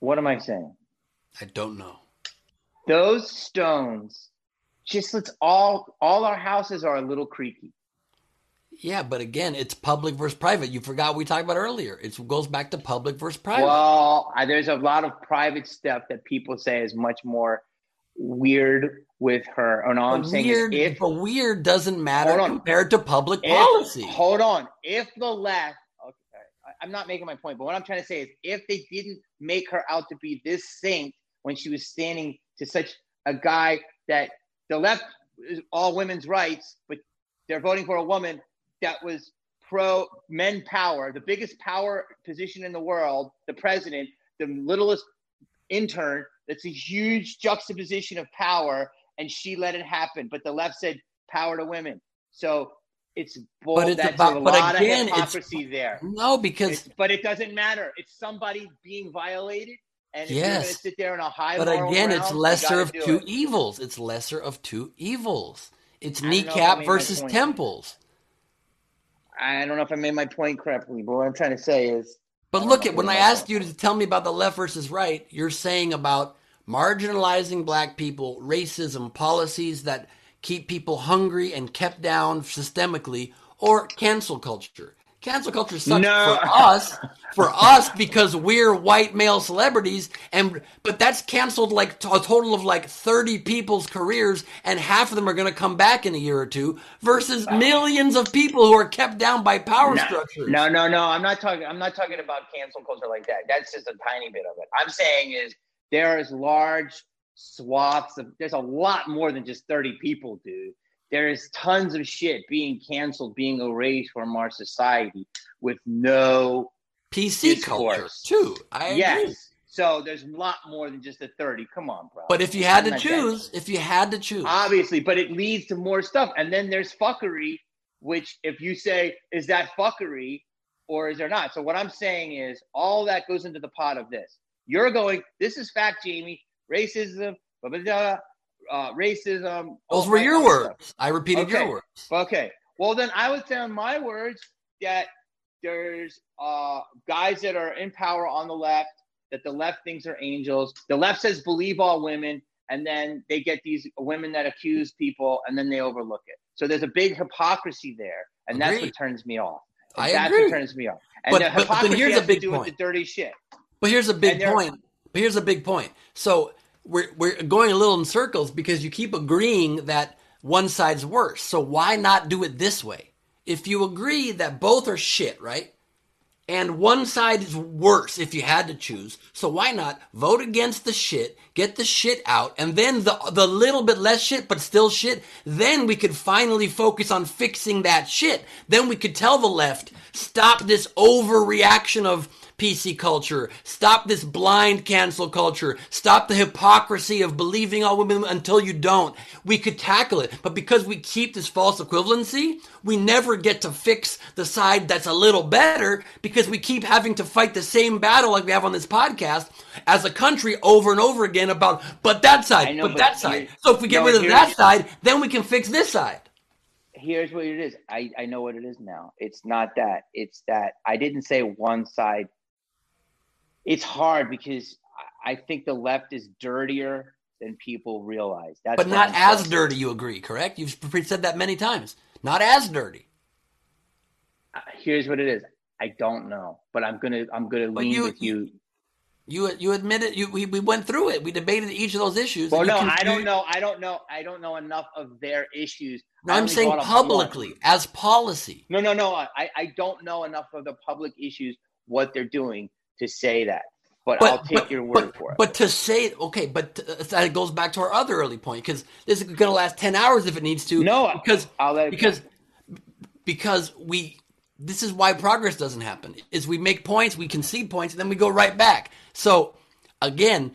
What am I saying? I don't know. those stones just let's all all our houses are a little creaky Yeah, but again, it's public versus private. You forgot we talked about earlier. It goes back to public versus private. well I, there's a lot of private stuff that people say is much more weird with her and all i'm but saying weird, is if, but weird doesn't matter compared to public if- policy. hold on if the left okay i'm not making my point but what i'm trying to say is if they didn't make her out to be this saint when she was standing to such a guy that the left is all women's rights but they're voting for a woman that was pro men power, the biggest power position in the world, the president, the littlest intern. That's a huge juxtaposition of power, and she let it happen. But the left said power to women. So it's bull. But it's that's about- a but lot again, of it's- hypocrisy there. no, because It's- but it doesn't matter. It's somebody being violated, and if you're Yes. sit there in a high. But again, it's lesser of two it. evils. It's lesser of two evils. It's I don't know if I kneecap versus temples. I don't know if I made my point correctly, but what I'm trying to say is But look at when I asked you to tell me about the left versus right, you're saying about marginalizing black people, racism, policies that keep people hungry and kept down systemically, or cancel culture. Cancel culture sucks No. for us, for us because we're white male celebrities, and but that's canceled like a total of like thirty people's careers, and half of them are going to come back in a year or two, versus millions of people who are kept down by power no, structures. No, no, no. I'm not talking. I'm not talking about cancel culture like that. That's just a tiny bit of it. I'm saying is there is large swaths of. There's a lot more than just 30 people, dude. There is tons of shit being canceled, being erased from our society with no PC Discourse. culture too. I agree. yes. So there's a lot more than just the 30. Come on, bro. But if you had I'm to choose, if you had to choose, obviously, but it leads to more stuff. And then there's fuckery, which if you say, is that fuckery or is there not? So what I'm saying is all that goes into the pot of this. You're going, this is fact, Jamie. Racism blah, blah, blah, uh, racism. Those were your of stuff. words. I repeated your words. Okay. Well, then I would say on my words that there's uh, guys that are in power on the left that the left thinks are angels. The left says believe all women, and then they get these women that accuse people, and then they overlook it. So there's a big hypocrisy there, and that's what turns me off. I that's agree. what turns me off. And But- the but- but then hypocrisy here's a has to do point. with the dirty shit. But here's a big point. But here's a big point. So we're we're going a little in circles because you keep agreeing that one side's worse. So why not do it this way? If you agree that both are shit, right? And one side is worse if you had to choose. So why not vote against the shit, get the shit out, and then the the little bit less shit but still shit, then we could finally focus on fixing that shit. Then we could tell the left, stop this overreaction of PC culture, stop this blind cancel culture, stop the hypocrisy of believing all women until you don't. We could tackle it. But because we keep this false equivalency, we never get to fix the side that's a little better because we keep having to fight the same battle like we have on this podcast as a country over and over again about, but that side, know, but but that side. So if we get no, rid of that side, then we can fix this side. here's what it is. I, I know what it is now. It's not that. It's that I didn't say one side. It's hard because I think the left is dirtier than people realize. That's But not I'm as saying. dirty, you agree, correct? You've said that many times. Not as dirty. Uh, Here's what it is. I don't know, but I'm gonna I'm gonna But lean you- with you. You you admitted you we, we went through it. We debated each of those issues. Well, no, I don't know. I don't know. I don't know enough of their issues. No, I'm saying publicly as policy. No, no, no. I, I don't know enough of the public issues, what they're doing to say that. But, I'll take your word but, for it. But to say okay, but uh, that goes back to our other early point because this is going to last ten hours if it needs to. No, because I'll let it because because we this is why progress doesn't happen. Is we make points, we concede points, and then we go right back. So again,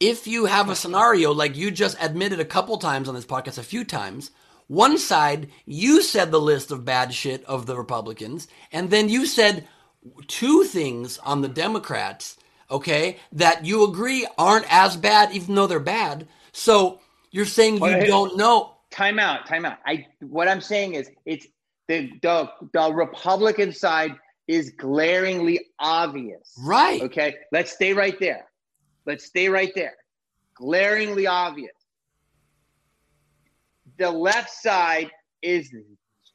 if you have a scenario like you just admitted a couple times on this podcast, a few times, one side you said the list of bad shit of the Republicans, and then you said two things on the Democrats, okay, that you agree aren't as bad, even though they're bad. So you're saying you Well, don't know. time out, time out. I what I'm saying is it's the the the Republican side is glaringly obvious. Right. Okay, let's stay right there. Let's stay right there. Glaringly obvious. The left side is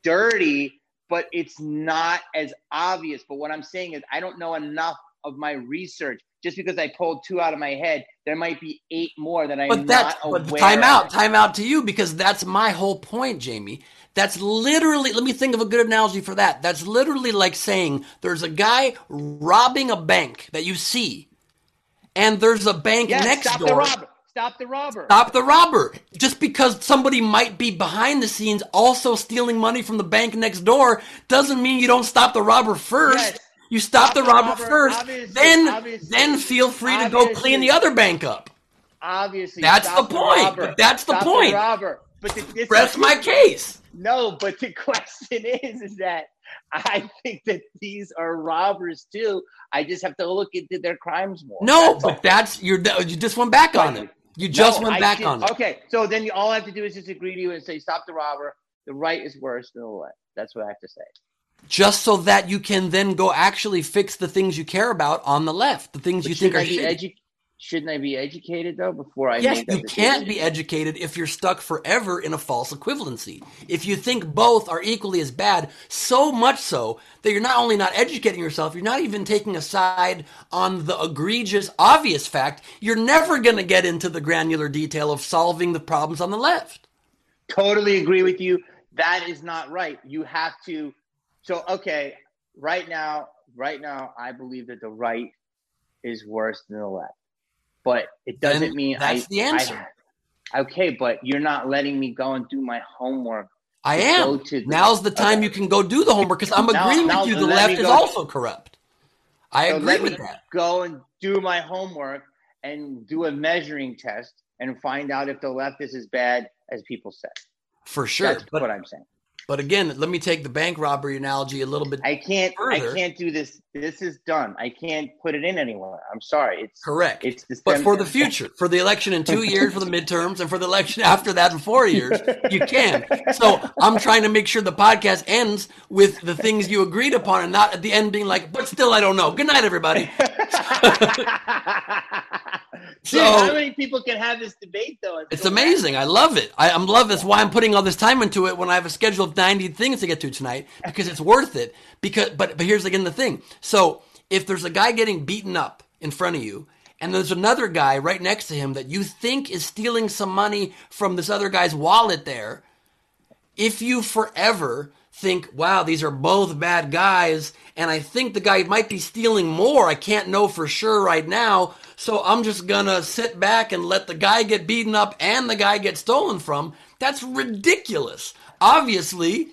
dirty, but it's not as obvious. But what I'm saying is, I don't know enough of my research. Just because I pulled two out of my head, there might be eight more that I'm But that's not aware. but time out, time out to you because that's my whole point, Jamie. That's literally let me think of a good analogy for that. That's literally like saying there's a guy robbing a bank that you see, and there's a bank Yes, next door. The. Stop the robber. Stop the robber. Just because somebody might be behind the scenes also stealing money from the bank next door doesn't mean you don't stop the robber first. Yes. You stop, Stop the the robber, robber, first, obviously, then obviously. then feel free to go clean the other bank up. Obviously, That's the point, robber. that's the Stop point. robber. But the, this my case. No, but the question is, is that I think that these are robbers too. I just have to look into their crimes more. No, That's all. but that's you're you just went back on it. You just No, went I back can- on it. Okay, so then you, all I have to do is just agree to you and say, stop the robber. The right is worse than the left. That's what I have to say. Just so that you can then go actually fix the things you care about on the left, the things But you think are edu- Shouldn't I be educated though before I Yes, you can't be educated if you're stuck forever in a false equivalency. If you think both are equally as bad, so much so that you're not only not educating yourself, you're not even taking a side on the egregious, obvious fact, you're never going to get into the granular detail of solving the problems on the left. totally agree with you. That is not right. You have to. So okay, right now, right now, I believe that the right is worse than the left, but it doesn't Then mean that's I, the answer. I- okay, but you're not letting me go and do my homework. I am. the- Now's the time Okay. you can go do the homework because I'm Now- agreeing now with you. The left is also corrupt. I So agree with that. go and do my homework and do a measuring test and find out if the left is as bad as people say. For sure. That's but what I'm saying. But again, let me take the bank robbery analogy a little bit. I can't. Further. I can't do this. This is done. I can't put it in anywhere. I'm sorry. It's Correct. It's But for the future, for the election in two years, for the midterms, and for the election after that in four years, you can. So I'm trying to make sure the podcast ends with the things you agreed upon and not at the end being like, but still, I don't know. Good night, everybody. Dude, So- how many people can have this debate though? It's amazing. I love it. I, I'm love. That's why I'm putting all this time into it when I have a schedule of 90 things to get to tonight because it's worth it. Because, but but here's again the thing. So if there's a guy getting beaten up in front of you, and there's another guy right next to him that you think is stealing some money from this other guy's wallet there, if you forever think, wow, these are both bad guys, and I think the guy might be stealing more, I can't know for sure right now, so I'm just gonna sit back and let the guy get beaten up and the guy get stolen from, that's ridiculous. Obviously,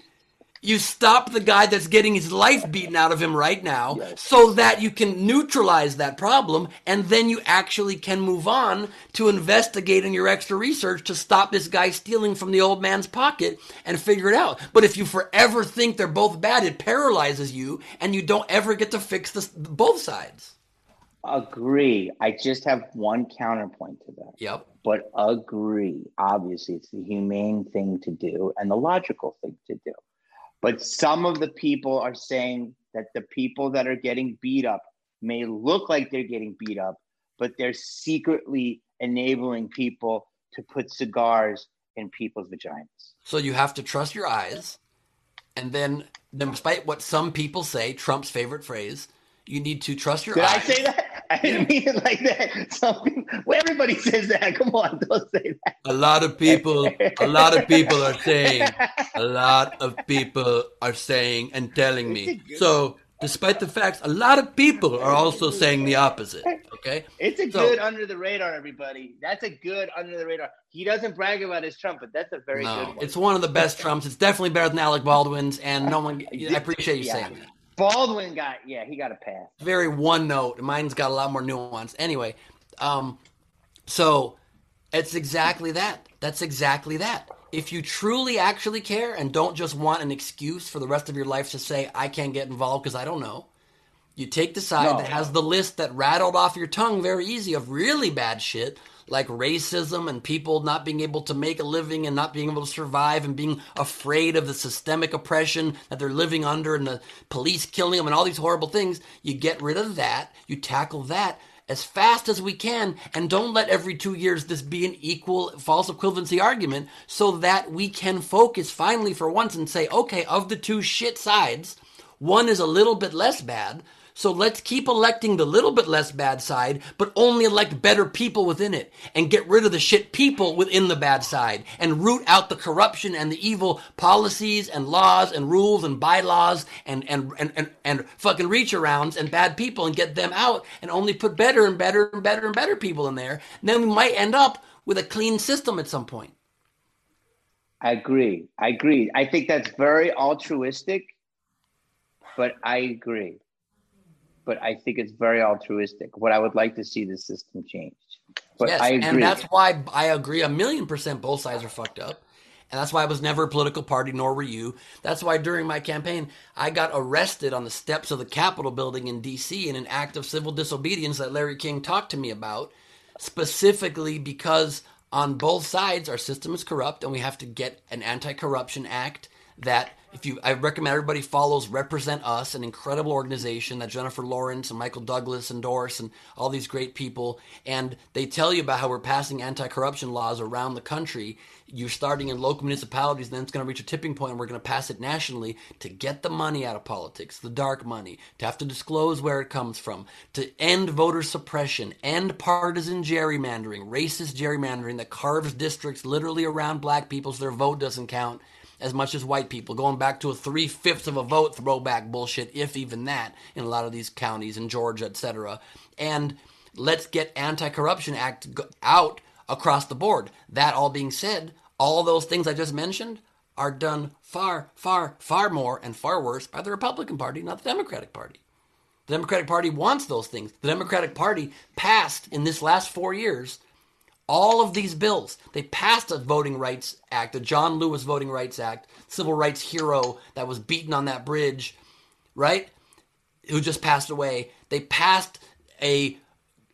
you stop the guy that's getting his life beaten out of him right now so that you can neutralize that problem and then you actually can move on to investigating your extra research to stop this guy stealing from the old man's pocket and figure it out. But if you forever think they're both bad, it paralyzes you and you don't ever get to fix this, both sides. Agree. I just have one counterpoint to that. Yep. But agree. Obviously, it's the humane thing to do and the logical thing to do. But some of the people are saying that the people that are getting beat up may look like they're getting beat up, but they're secretly enabling people to put cigars in people's vaginas. So you have to trust your eyes. And then, despite what some people say, Trump's favorite phrase, you need to trust your Did eyes. I say that? I didn't mean it like that. Some people, well, everybody says that. Come on, don't say that. A lot of people, a lot of people are saying, a lot of people are saying and telling me. So, despite the facts, a lot of people are also saying the opposite. Okay? It's a So- good under the radar, everybody. That's a good under the radar. He doesn't brag about his Trump, but that's a very No, good one. it's one of the best Trumps. It's definitely better than Alec Baldwin's, and no one. I appreciate you Yeah. saying that. Baldwin got yeah, he got a pass. very one note. Mine's got a lot more nuance. Anyway, um, so it's exactly that. That's exactly that. If you truly actually care and don't just want an excuse for the rest of your life to say, I can't get involved because I don't know, you take the side No. that has the list that rattled off your tongue very easy of really bad shit like racism and people not being able to make a living and not being able to survive and being afraid of the systemic oppression that they're living under and the police killing them and all these horrible things. You get rid of that. You tackle that as fast as we can and don't let every two years this be an equal false equivalency argument so that we can focus finally for once and say, okay, of the two shit sides, one is a little bit less bad. So let's keep electing the little bit less bad side, but only elect better people within it and get rid of the shit people within the bad side and root out the corruption and the evil policies and laws and rules and bylaws and, and, and, and, and fucking reach arounds and bad people and get them out and only put better and better and better and better people in there. And then we might end up with a clean system at some point. I agree. I agree. I think that's very altruistic, but I agree. But I think it's very altruistic. What I would like to see the system changed. But yes, I agree. and that's why I agree a million percent both sides are fucked up. And that's why I was never a political party, nor were you. That's why during my campaign, I got arrested on the steps of the Capitol building in D.C. in an act of civil disobedience that Larry King talked to me about, specifically because on both sides our system is corrupt and we have to get an anti corruption act that if you I recommend everybody follows Represent Us, an incredible organization that Jennifer Lawrence and Michael Douglas endorse and all these great people and they tell you about how we're passing anti-corruption laws around the country. You're starting in local municipalities and then it's going to reach a tipping point and we're going to pass it nationally to get the money out of politics, the dark money, to have to disclose where it comes from, to end voter suppression, end partisan gerrymandering, racist gerrymandering that carves districts literally around black people so their vote doesn't count as much as white people, going back to a three fifths of a vote throwback bullshit, if even that, in a lot of these counties in Georgia, etc. And let's get anti-corruption act out across the board. That all being said, all those things I just mentioned are done far, far, far more and far worse by the Republican Party, not the Democratic Party. The Democratic Party wants those things. The Democratic Party passed in this last four years all of these bills. They passed a Voting Rights Act, the John Lewis Voting Rights Act, civil rights hero that was beaten on that bridge, right? Who just passed away. They passed a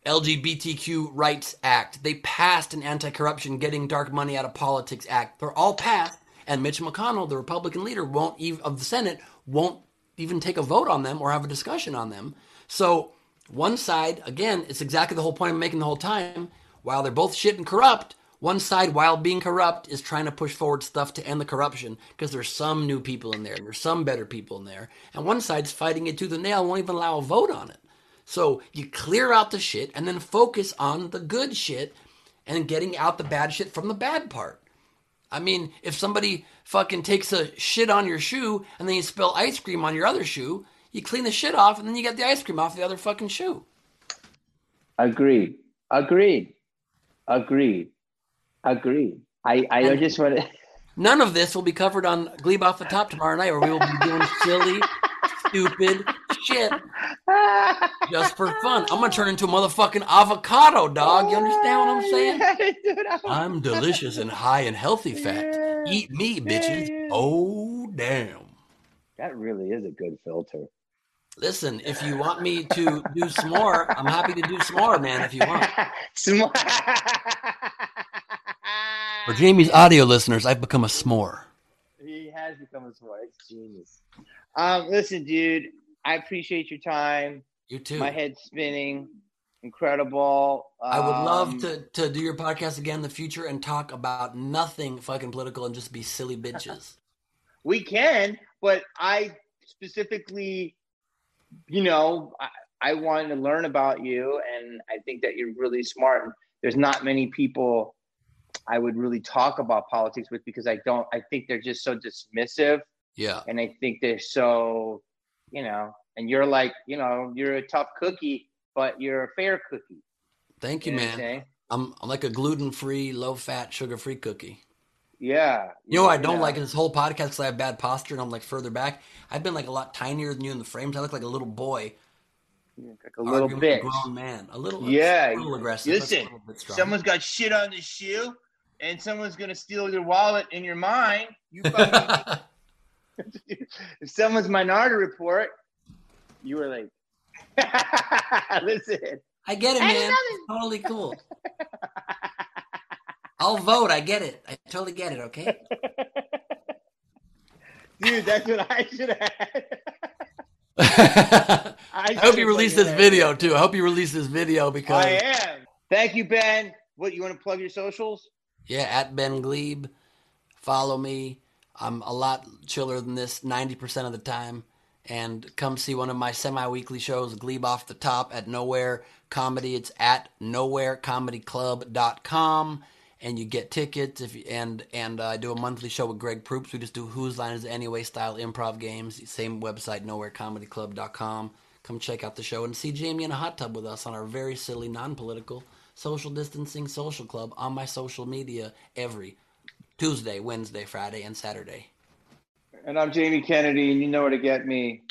LGBTQ Rights Act. They passed an anti-corruption, getting dark money out of politics act. They're all passed, and Mitch McConnell, the Republican leader, won't even of the Senate, won't even take a vote on them or have a discussion on them. So one side, again, it's exactly the whole point I'm making the whole time. While they're both shit and corrupt, one side, while being corrupt, is trying to push forward stuff to end the corruption because there's some new people in there and there's some better people in there. And one side's fighting it tooth and nail, won't even allow a vote on it. So you clear out the shit and then focus on the good shit and getting out the bad shit from the bad part. I mean, if somebody fucking takes a shit on your shoe and then you spill ice cream on your other shoe, you clean the shit off and then you get the ice cream off the other fucking shoe. Agreed. Agreed. Agreed. Agree. I, I And- just want to. None of this will be covered on Gleib Off the Top tomorrow night, where we will be doing silly, stupid shit just for fun. I'm gonna turn into a motherfucking avocado, dog. You understand what I'm saying? Dude, I'm- I'm delicious and high in healthy fat. Eat me, bitches. Oh, damn. That really is a good filter. Listen, if you want me to do some more, I'm happy to do some more, man, if you want. Small. For Jamie's audio listeners, I've become a s'more. He has become a s'more. It's genius. Um, listen, dude, I appreciate your time. You too. My head's spinning. Incredible. I would love Um, to, to do your podcast again in the future and talk about nothing fucking political and just be silly bitches. We can, but I specifically, you know, I, I wanted to learn about you, and I think that you're really smart. And there's not many people I would really talk about politics with because I don't. I think they're just so dismissive, Yeah. and I think they're so, you know. And you're like, you know, you're a tough cookie, but you're a fair cookie. Thank you, know man. I'm, I'm like a gluten free, low fat, sugar free cookie. Yeah. You know what I don't like in this whole podcast because I have bad posture and I'm like further back. I've been like a lot tinier than you in the frames. I look like a little boy. like a little arguing with a bitch. grown man. A little, Yeah, a little aggressive. That's a listen, little bit. Someone's got shit on the shoe, and someone's gonna steal your wallet and your mind. You fucking, if someone's minority report, you were like, listen. I get it, man. totally cool. I'll vote. I get it. I totally get it. Okay. Dude, that's what I should have. I I, hope you release this video too. I hope you release this video because I am. Thank you, Ben. What you want to plug your socials? yeah, at Ben Gleib, follow me. I'm a lot chiller than this 90% of the time. And come see one of my semi-weekly shows, Gleib Off the Top at Nowhere Comedy. It's at nowherecomedyclub.com. And you get tickets if you, and and uh, I do a monthly show with Greg Proops. We just do Whose Line Is It Anyway style improv games. Same website, nowherecomedyclub.com. Come check out the show and see Jamie in a hot tub with us on our very silly, non-political, social distancing social club on my social media every Tuesday, Wednesday, Friday, and Saturday. And I'm Jamie Kennedy, and you know where to get me.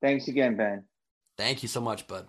Thanks again, Ben. Thank you so much, bud.